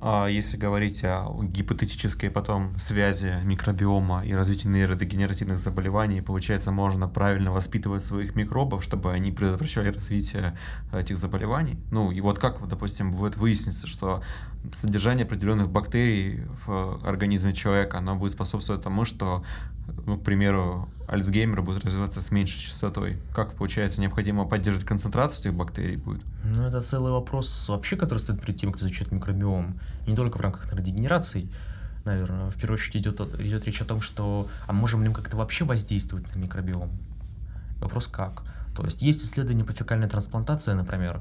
А если говорить о гипотетической потом связи микробиома и развития нейродегенеративных заболеваний, получается, можно правильно воспитывать своих микробов, чтобы они предотвращали развитие этих заболеваний. Ну, и вот как, допустим, будет выясниться, что содержание определенных бактерий в организме человека, оно будет способствовать тому, что, ну, к примеру, Альцгеймер будет развиваться с меньшей частотой. Как, получается, необходимо поддерживать концентрацию этих бактерий будет? Ну, это целый вопрос вообще, который стоит перед тем, кто изучает микробиом. Не только в рамках нейродегенерации, наверное. В первую очередь идет, идет речь о том, что а можем ли мы как-то вообще воздействовать на микробиом? Вопрос как? То есть есть исследования по фекальной трансплантации, например,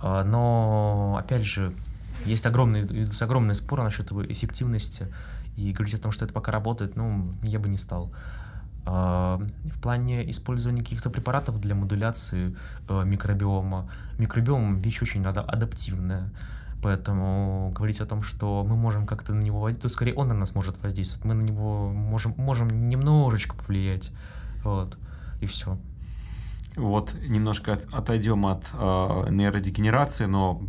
а, но, опять же, есть огромный, огромный спор насчет его эффективности, и говорить о том, что это пока работает, ну, я бы не стал. А, в плане использования каких-то препаратов для модуляции э, микробиома, микробиом вещь очень адаптивная. Поэтому говорить о том, что мы можем как-то на него воздействовать, то скорее он на нас может воздействовать. Мы на него можем, можем немножечко повлиять. Вот. И все. Вот немножко отойдем от э, нейродегенерации, но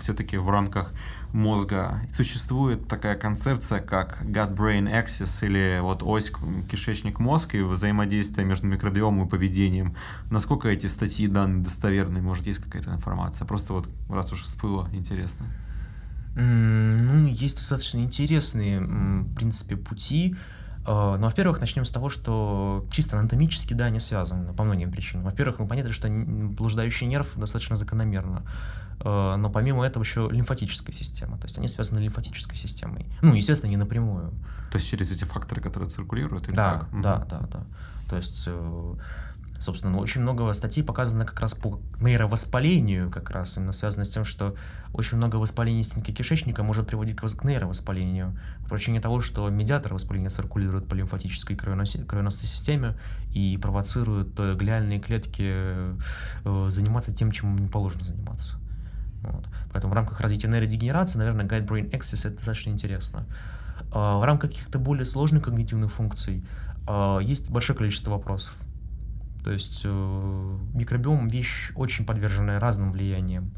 все-таки в рамках мозга существует такая концепция, как gut-brain axis, или вот ось кишечник-мозг и взаимодействие между микробиомом и поведением. Насколько эти статьи данные достоверные? Может, есть какая-то информация? Просто вот раз уж всплыло, интересно. Ну, есть достаточно интересные, в принципе, пути. А, ну, во-первых, начнем с того, что чисто анатомически, да, они связаны по многим причинам. Во-первых, ну, понятно, что блуждающий нерв достаточно закономерно. Э, но помимо этого еще лимфатическая система, то есть они связаны лимфатической системой. Ну, естественно, не напрямую. То есть через эти факторы, которые циркулируют? Или да, как? да, да, да. То есть, э, собственно, ну, очень много статей показано как раз по нейровоспалению, как раз именно связано с тем, что очень много воспаления стенки кишечника может приводить к нейровоспалению по причине того, что медиаторы воспаления циркулируют по лимфатической кровеносной системе и провоцируют глиальные клетки э, заниматься тем, чем им не положено заниматься. Вот. Поэтому в рамках развития нейродегенерации, наверное, Guide Brain Access это достаточно интересно. В рамках каких-то более сложных когнитивных функций есть большое количество вопросов. То есть э, микробиом вещь очень подверженная разным влияниям.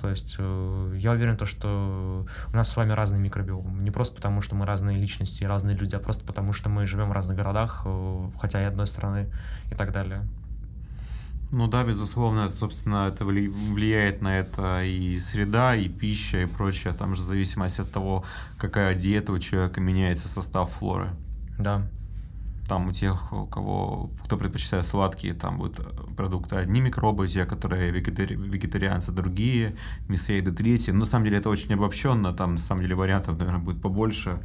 То есть э, я уверен, то, что у нас с вами разный микробиом. Не просто потому, что мы разные личности, разные люди, а просто потому, что мы живем в разных городах, э, хотя и одной страны и так далее. Ну да, безусловно, это, собственно, это влияет на это и среда, и пища, и прочее. Там же в зависимости от того, какая диета у человека меняется состав флоры. Да. Там у тех, у кого, кто предпочитает сладкие, там будут продукты одни микробы, те, которые вегетари, вегетарианцы, другие, мясоеды третьи. Но на самом деле это очень обобщенно, там на самом деле вариантов, наверное, будет побольше.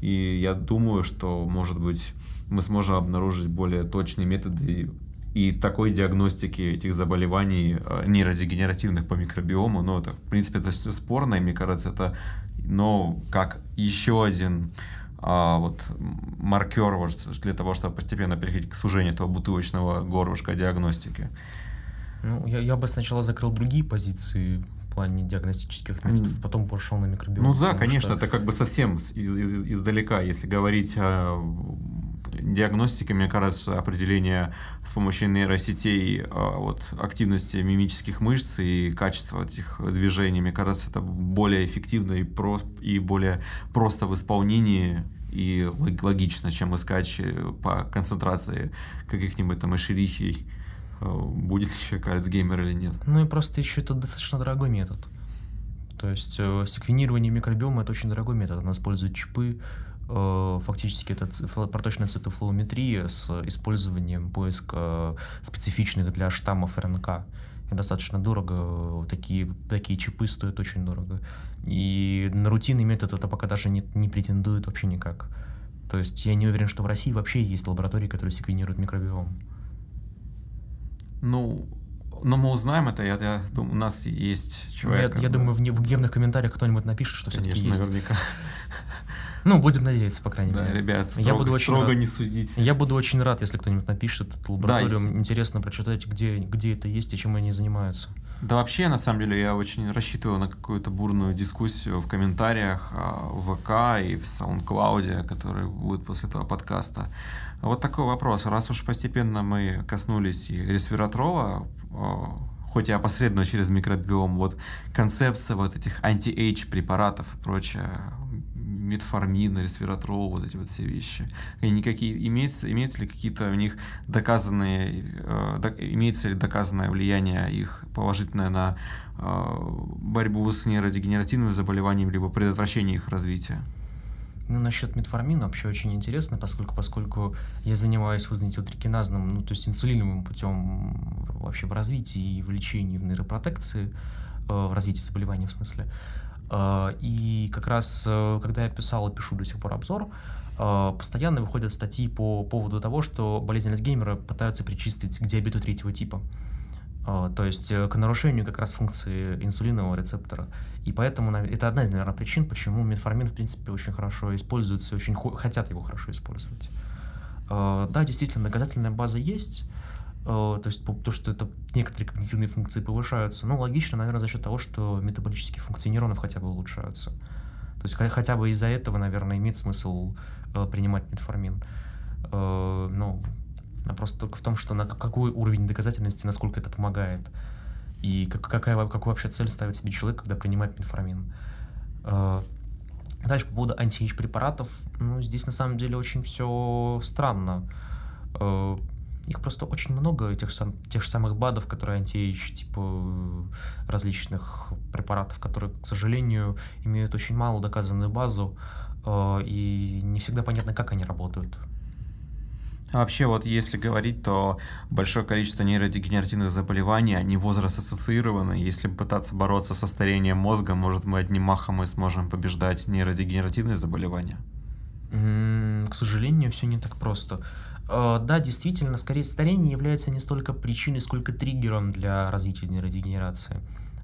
И я думаю, что, может быть, мы сможем обнаружить более точные методы и такой диагностики этих заболеваний э, нейродегенеративных по микробиому. Но это, в принципе, это спорно, и мне кажется, это но как еще один а, вот маркер вот, для того, чтобы постепенно переходить к сужению этого бутылочного горлышка диагностики? Ну, я, я бы сначала закрыл другие позиции в плане диагностических методов, mm. потом пошел на микробиом. Ну да, конечно, что... это как бы совсем из, из, издалека, если говорить о диагностике, мне кажется, определение с помощью нейросетей а, вот, активности мимических мышц и качества этих движений, мне кажется, это более эффективно и, про, и более просто в исполнении и логично, чем искать э, по концентрации каких-нибудь там эшерихий, э, будет ли человек Альцгеймер или нет. Ну и просто еще это достаточно дорогой метод. То есть э, секвенирование микробиома это очень дорогой метод. Она использует чипы, фактически это проточная цитофлометрия с использованием поиска специфичных для штаммов РНК. И достаточно дорого, такие, такие чипы стоят очень дорого. И на рутинный метод это пока даже не, не претендует вообще никак. То есть я не уверен, что в России вообще есть лаборатории, которые секвенируют микробиом. Ну, но мы узнаем это, я, я думаю, у нас есть человек. Я, я думаю, в, в гневных комментариях кто-нибудь напишет, что все-таки есть. наверняка. Ну, будем надеяться, по крайней да, мере. ребят, строго, я буду очень строго рад. не судить. Я буду очень рад, если кто-нибудь напишет эту лабораторию. Да, Интересно прочитать, где, где это есть и чем они занимаются. Да вообще, на самом деле, я очень рассчитываю на какую-то бурную дискуссию в комментариях а, в ВК и в SoundCloud, который будет после этого подкаста. Вот такой вопрос. Раз уж постепенно мы коснулись и ресвератрола, а, хоть и опосредованно через микробиом, вот концепция вот этих anti-age препаратов и прочее, метформин, ресвератрол, вот эти вот все вещи. Они какие, имеется, имеется ли какие-то у них доказанные, э, до, имеется ли доказанное влияние их положительное на э, борьбу с нейродегенеративными заболеваниями, либо предотвращение их развития? Ну, насчет метформина вообще очень интересно, поскольку, поскольку я занимаюсь вазонитилтрикиназным, ну, то есть инсулиновым путем вообще в развитии и в лечении, в нейропротекции, э, в развитии заболевания в смысле. Э, и как раз, э, когда я писал и пишу до сих пор обзор, э, постоянно выходят статьи по поводу того, что болезнь Альцгеймера пытаются причистить к диабету третьего типа. То есть к нарушению как раз функции инсулинового рецептора. И поэтому это одна из, наверное, причин, почему метформин, в принципе, очень хорошо используется, очень хотят его хорошо использовать. Да, действительно, доказательная база есть, Э, то есть то, что это некоторые когнитивные функции повышаются, ну, логично, наверное, за счет того, что метаболические функции нейронов хотя бы улучшаются. То есть хотя бы из-за этого, наверное, имеет смысл э, принимать метформин. Э, ну, просто только в том, что на какой уровень доказательности, насколько это помогает. И как, какая, какую вообще цель ставит себе человек, когда принимает метформин. Э, дальше по поводу анти препаратов. Ну, здесь на самом деле очень все странно. Э, их просто очень много, тех, сам, тех же самых БАДов, которые антиэйдж, типа различных препаратов, которые, к сожалению, имеют очень малую доказанную базу, э, и не всегда понятно, как они работают. А вообще, вот если говорить, то большое количество нейродегенеративных заболеваний, они возраст ассоциированы. Если пытаться бороться со старением мозга, может, мы одним махом и сможем побеждать нейродегенеративные заболевания? К сожалению, все не так просто. Э, да, действительно, скорее старение является не столько причиной, сколько триггером для развития нейродегенерации.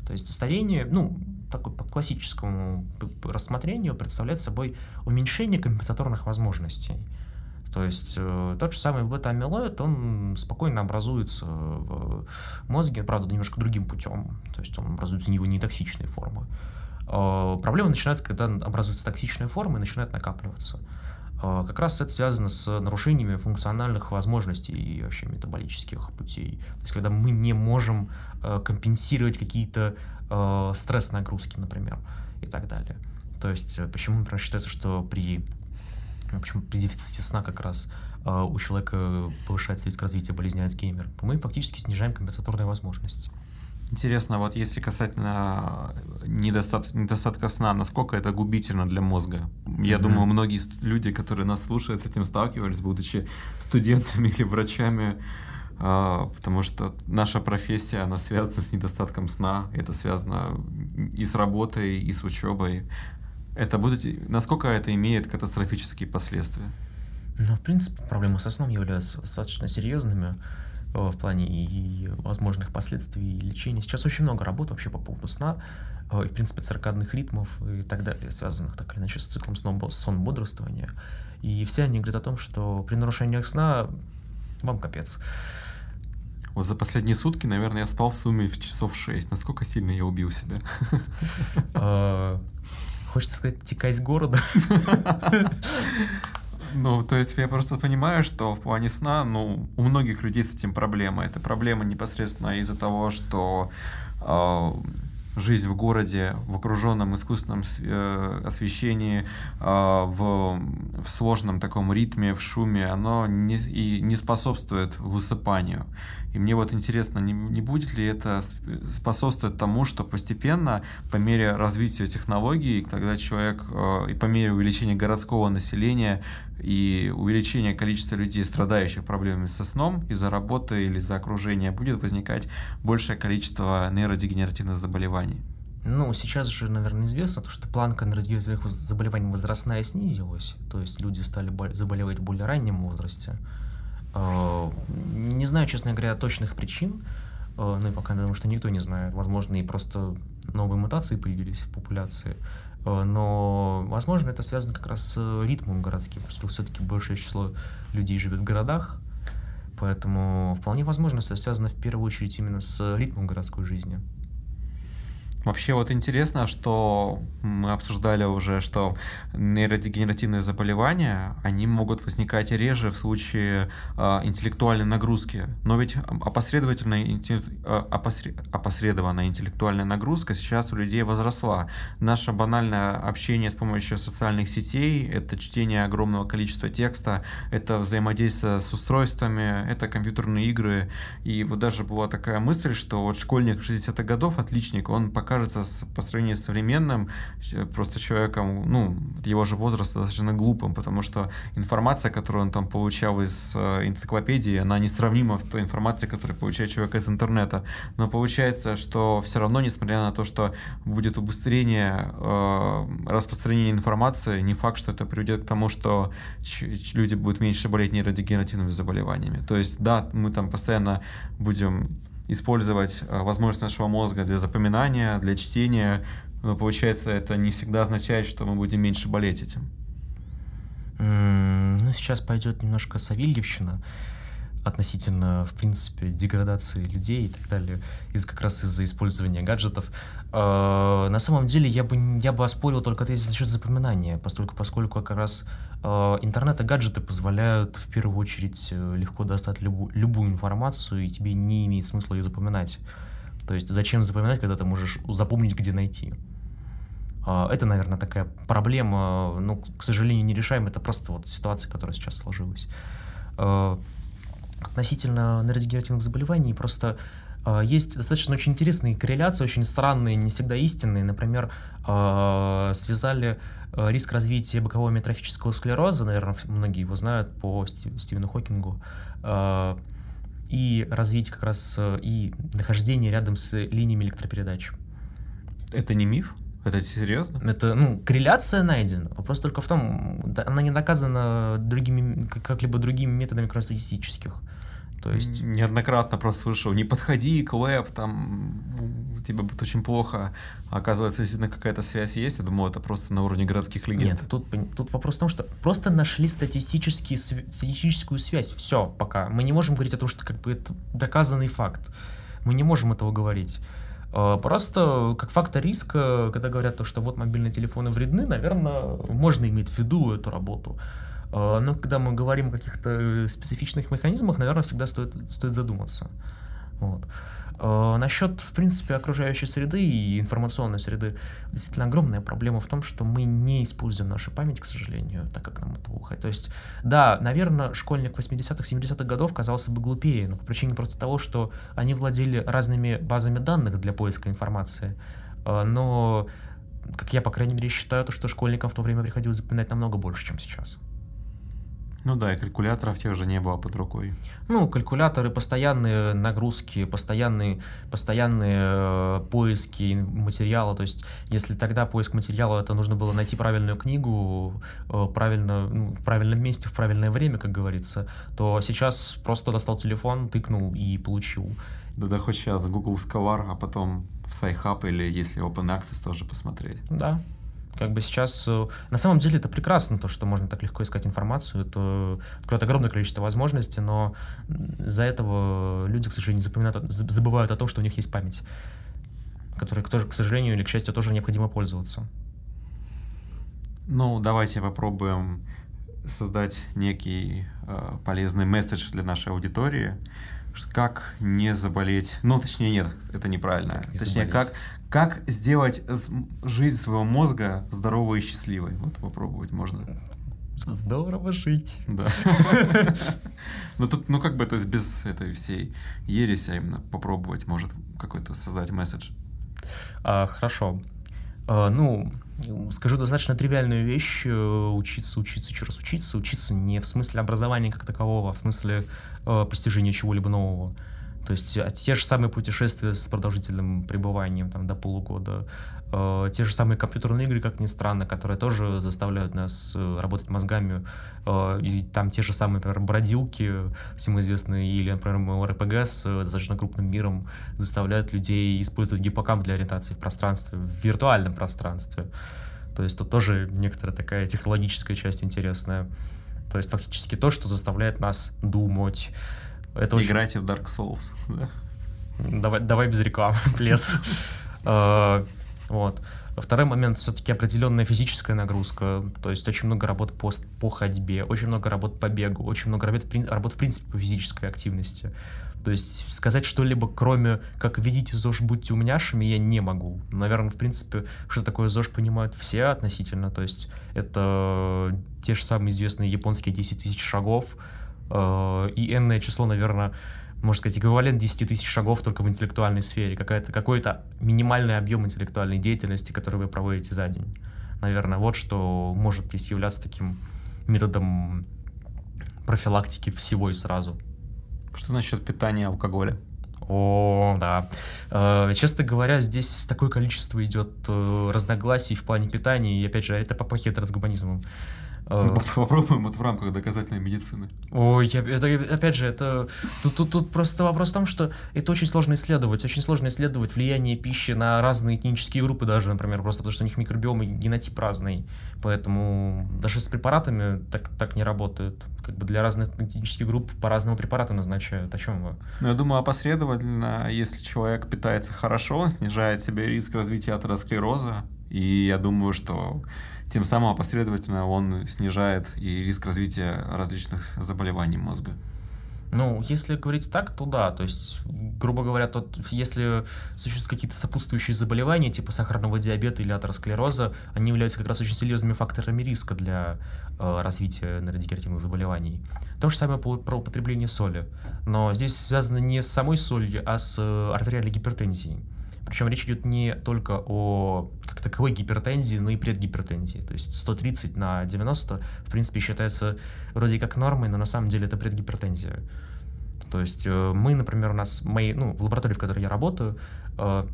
То есть старение, ну, такой по классическому рассмотрению представляет собой уменьшение компенсаторных возможностей. То есть э, тот же самый бета-амилоид, он спокойно образуется в мозге, правда, немножко другим путем. То есть он образуется не токсичной формы. Э, проблема начинается, когда образуется токсичная форма и начинает накапливаться. Э, как раз это связано с нарушениями функциональных возможностей и вообще метаболических путей. То есть когда мы не можем э, компенсировать какие-то э, стресс-нагрузки, например, и так далее. То есть э, почему, например, считается, что при в общем, при дефиците сна как раз у человека повышается риск развития болезни Альцгеймера. Мы фактически снижаем компенсаторные возможности. Интересно, вот если касательно недостат, недостатка сна, насколько это губительно для мозга? Я mm-hmm. думаю, многие люди, которые нас слушают, с этим сталкивались, будучи студентами или врачами, э, потому что наша профессия, она связана с недостатком сна, это связано и с работой, и с учебой. Это будет, насколько это имеет катастрофические последствия? Ну, в принципе, проблемы со сном являются достаточно серьезными э, в плане и возможных последствий лечения. Сейчас очень много работ вообще по поводу сна, э, и, в принципе, циркадных ритмов и так далее, связанных так или иначе с циклом сон-бодрствования. И все они говорят о том, что при нарушениях сна вам капец. Вот за последние сутки, наверное, я спал в сумме в часов 6. Насколько сильно я убил себя? Э, Хочется сказать, текать с города. Ну, то есть я просто понимаю, что в плане сна, ну, у многих людей с этим проблема. Это проблема непосредственно из-за того, что э, жизнь в городе, в окруженном искусственном э, освещении, э, в, в сложном таком ритме, в шуме, оно не, и не способствует высыпанию. И мне вот интересно, не, не будет ли это способствовать тому, что постепенно, по мере развития технологий, когда человек, э, и по мере увеличения городского населения и увеличения количества людей, страдающих проблемами со сном из-за работы или из-за окружения, будет возникать большее количество нейродегенеративных заболеваний? Ну, сейчас же, наверное, известно, что планка нейродегенеративных заболеваний возрастная снизилась, то есть люди стали заболевать в более раннем возрасте. Э, не знаю, честно говоря, точных причин, э, ну и пока думаю, что никто не знает. Возможно, и просто новые мутации появились в популяции. Э, но, возможно, это связано как раз с ритмом городским, поскольку все-таки большее число людей живет в городах, поэтому вполне возможно, что это связано в первую очередь именно с ритмом городской жизни. Вообще вот интересно, что мы обсуждали уже, что нейродегенеративные заболевания, они могут возникать реже в случае э, интеллектуальной нагрузки. Но ведь опосредованная, э, опосред, опосредованная интеллектуальная нагрузка сейчас у людей возросла. Наше банальное общение с помощью социальных сетей, это чтение огромного количества текста, это взаимодействие с устройствами, это компьютерные игры. И вот даже была такая мысль, что вот школьник 60-х годов, отличник, он пока кажется по сравнению с современным просто человеком, ну, его же возраст достаточно глупым, потому что информация, которую он там получал из э, энциклопедии, она несравнима в той информации, которую получает человек из интернета. Но получается, что все равно, несмотря на то, что будет убыстрение э, распространения информации, не факт, что это приведет к тому, что люди будут меньше болеть нейродегенеративными заболеваниями. То есть, да, мы там постоянно будем использовать э, возможность нашего мозга для запоминания, для чтения, но получается это не всегда означает, что мы будем меньше болеть этим. Ну, сейчас пойдет немножко Савельевщина относительно, в принципе, деградации людей и так далее, из как раз из-за использования гаджетов. Э, на самом деле я бы, я бы оспорил только тезис насчет запоминания, поскольку, поскольку как раз интернет и гаджеты позволяют в первую очередь э, легко достать любу, любую информацию, и тебе не имеет смысла ее запоминать. То есть зачем запоминать, когда ты можешь запомнить, где найти? Это, наверное, такая проблема, ну, к сожалению, не решаем. Это просто вот ситуация, которая сейчас сложилась относительно нейродегенеративных заболеваний просто э, есть достаточно очень интересные корреляции, очень странные, не всегда истинные. Например, э, связали э, риск развития бокового метрофического склероза, наверное, многие его знают по Стив, Стивену Хокингу, э, и развитие как раз э, и нахождение рядом с линиями электропередач. Это не миф? Это серьезно? Это, ну, корреляция найдена. Вопрос только в том, она не доказана другими, как-либо другими методами, кроме статистических. То есть... Неоднократно просто слышал, не подходи к веб, там тебе будет очень плохо. А оказывается, действительно какая-то связь есть. Я думал, это просто на уровне городских легенд. Нет, тут, тут вопрос в том, что просто нашли статистические, статистическую связь. Все, пока. Мы не можем говорить о том, что как бы это доказанный факт. Мы не можем этого говорить. А, просто как фактор риска, когда говорят то, что вот мобильные телефоны вредны, наверное, можно иметь в виду эту работу. А, но когда мы говорим о каких-то специфичных механизмах, наверное, всегда стоит, стоит задуматься. Вот. А, насчет, в принципе, окружающей среды и информационной среды, действительно огромная проблема в том, что мы не используем нашу память, к сожалению, так как нам это ухает. То есть, да, наверное, школьник 80-х, 70-х годов казался бы глупее, но по причине просто того, что они владели разными базами данных для поиска информации. А, но, как я, по крайней мере, считаю, то, что школьникам в то время приходилось запоминать намного больше, чем сейчас. Ну да, и калькуляторов тех же не было под рукой. Ну, калькуляторы, постоянные нагрузки, постоянные, постоянные э, поиски материала. То есть, если тогда поиск материала, это нужно было найти правильную книгу э, правильно, ну, в правильном месте, в правильное время, как говорится, то сейчас просто достал телефон, тыкнул и получил. Да, да хоть сейчас Google Scholar, а потом в SciHub или если Open Access тоже посмотреть. Да, как бы сейчас... Э, на самом деле это прекрасно, то, что можно так легко искать информацию. Это открывает огромное количество возможностей, но из-за этого люди, к сожалению, запоминают, забывают о том, что у них есть память, которой, тоже, к сожалению или к счастью, тоже необходимо пользоваться. Ну, давайте попробуем создать некий э, полезный месседж для нашей аудитории как не заболеть. Ну, точнее, нет, это неправильно. Как не точнее, как, как сделать жизнь своего мозга здоровой и счастливой. Вот попробовать можно. Здорово жить. Да. Ну тут, ну как бы, то есть без этой всей ереси, а именно попробовать, может какой-то создать месседж. А, хорошо. А, ну, скажу достаточно тривиальную вещь. Э, учиться, учиться, еще раз учиться. Учиться не в смысле образования как такового, а в смысле э, постижения чего-либо нового. То есть а те же самые путешествия с продолжительным пребыванием там, до полугода, э, те же самые компьютерные игры, как ни странно, которые тоже заставляют нас э, работать мозгами, э, и там те же самые, например, бродилки, всем известные, или, например, РПГ с э, достаточно крупным миром заставляют людей использовать гиппокамп для ориентации в пространстве, в виртуальном пространстве. То есть тут тоже некоторая такая технологическая часть интересная. То есть фактически то, что заставляет нас думать, это Играйте очень... в Dark Souls. Да? Давай, давай без рекламы, плес. А, вот. Второй момент все-таки определенная физическая нагрузка, то есть очень много работ по, по ходьбе, очень много работ по бегу, очень много работ, работ в принципе по физической активности. То есть сказать что-либо, кроме как «ведите ЗОЖ, будьте умняшами», я не могу. Наверное, в принципе, что такое ЗОЖ понимают все относительно. То есть это те же самые известные японские 10 тысяч шагов, и n число, наверное, можно сказать, эквивалент 10 тысяч шагов только в интеллектуальной сфере, какая-то, какой-то минимальный объем интеллектуальной деятельности, который вы проводите за день. Наверное, вот что может здесь являться таким методом профилактики всего и сразу. Что насчет питания алкоголя? О, да. Э, честно говоря, здесь такое количество идет э, разногласий в плане питания, и опять же, это попахивает трансгуманизмом. Ну, попробуем это в рамках доказательной медицины. Ой, это, опять же, это тут, тут, тут просто вопрос в том, что это очень сложно исследовать. Очень сложно исследовать влияние пищи на разные этнические группы даже, например, просто потому что у них микробиом и генотип разный. Поэтому даже с препаратами так, так не работает. Как бы для разных этнических групп по-разному препараты назначают. О чем вы? Ну, я думаю, опосредованно, если человек питается хорошо, он снижает себе риск развития атеросклероза. И я думаю, что тем самым опосредованно он снижает и риск развития различных заболеваний мозга. Ну, если говорить так, то да. То есть, грубо говоря, тот, если существуют какие-то сопутствующие заболевания, типа сахарного диабета или атеросклероза, они являются как раз очень серьезными факторами риска для э, развития нейродегенеративных заболеваний. То же самое про, употребление соли. Но здесь связано не с самой солью, а с э, артериальной гипертензией. Причем речь идет не только о как таковой гипертензии, но и предгипертензии. То есть 130 на 90, в принципе, считается вроде как нормой, но на самом деле это предгипертензия. То есть э, мы, например, у нас, мои, ну, в лаборатории, в которой я работаю, э,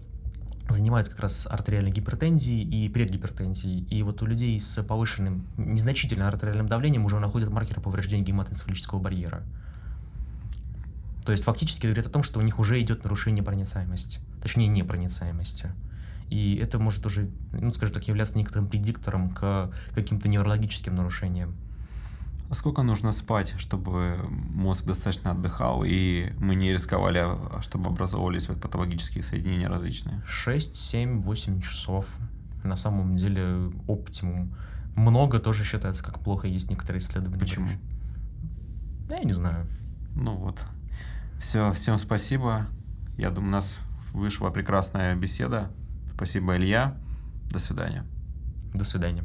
занимаются как раз артериальной гипертензией и предгипертензией. И вот у людей с повышенным, незначительным артериальным давлением уже находят маркеры повреждения гематоэнцефалического барьера. То есть фактически говорит о том, что у них уже идет нарушение проницаемости, точнее непроницаемости. И это может уже, ну, скажем так, являться некоторым предиктором к каким-то неврологическим нарушениям. А сколько нужно спать, чтобы мозг достаточно отдыхал, и мы не рисковали, а чтобы образовывались вот патологические соединения различные? 6, 7, 8 часов. На самом деле оптимум. Много тоже считается как плохо, есть некоторые исследования. Почему? Да, я не знаю. Ну вот. Все, всем спасибо. Я думаю, нас вышла прекрасная беседа. Спасибо, Илья. До свидания. До свидания.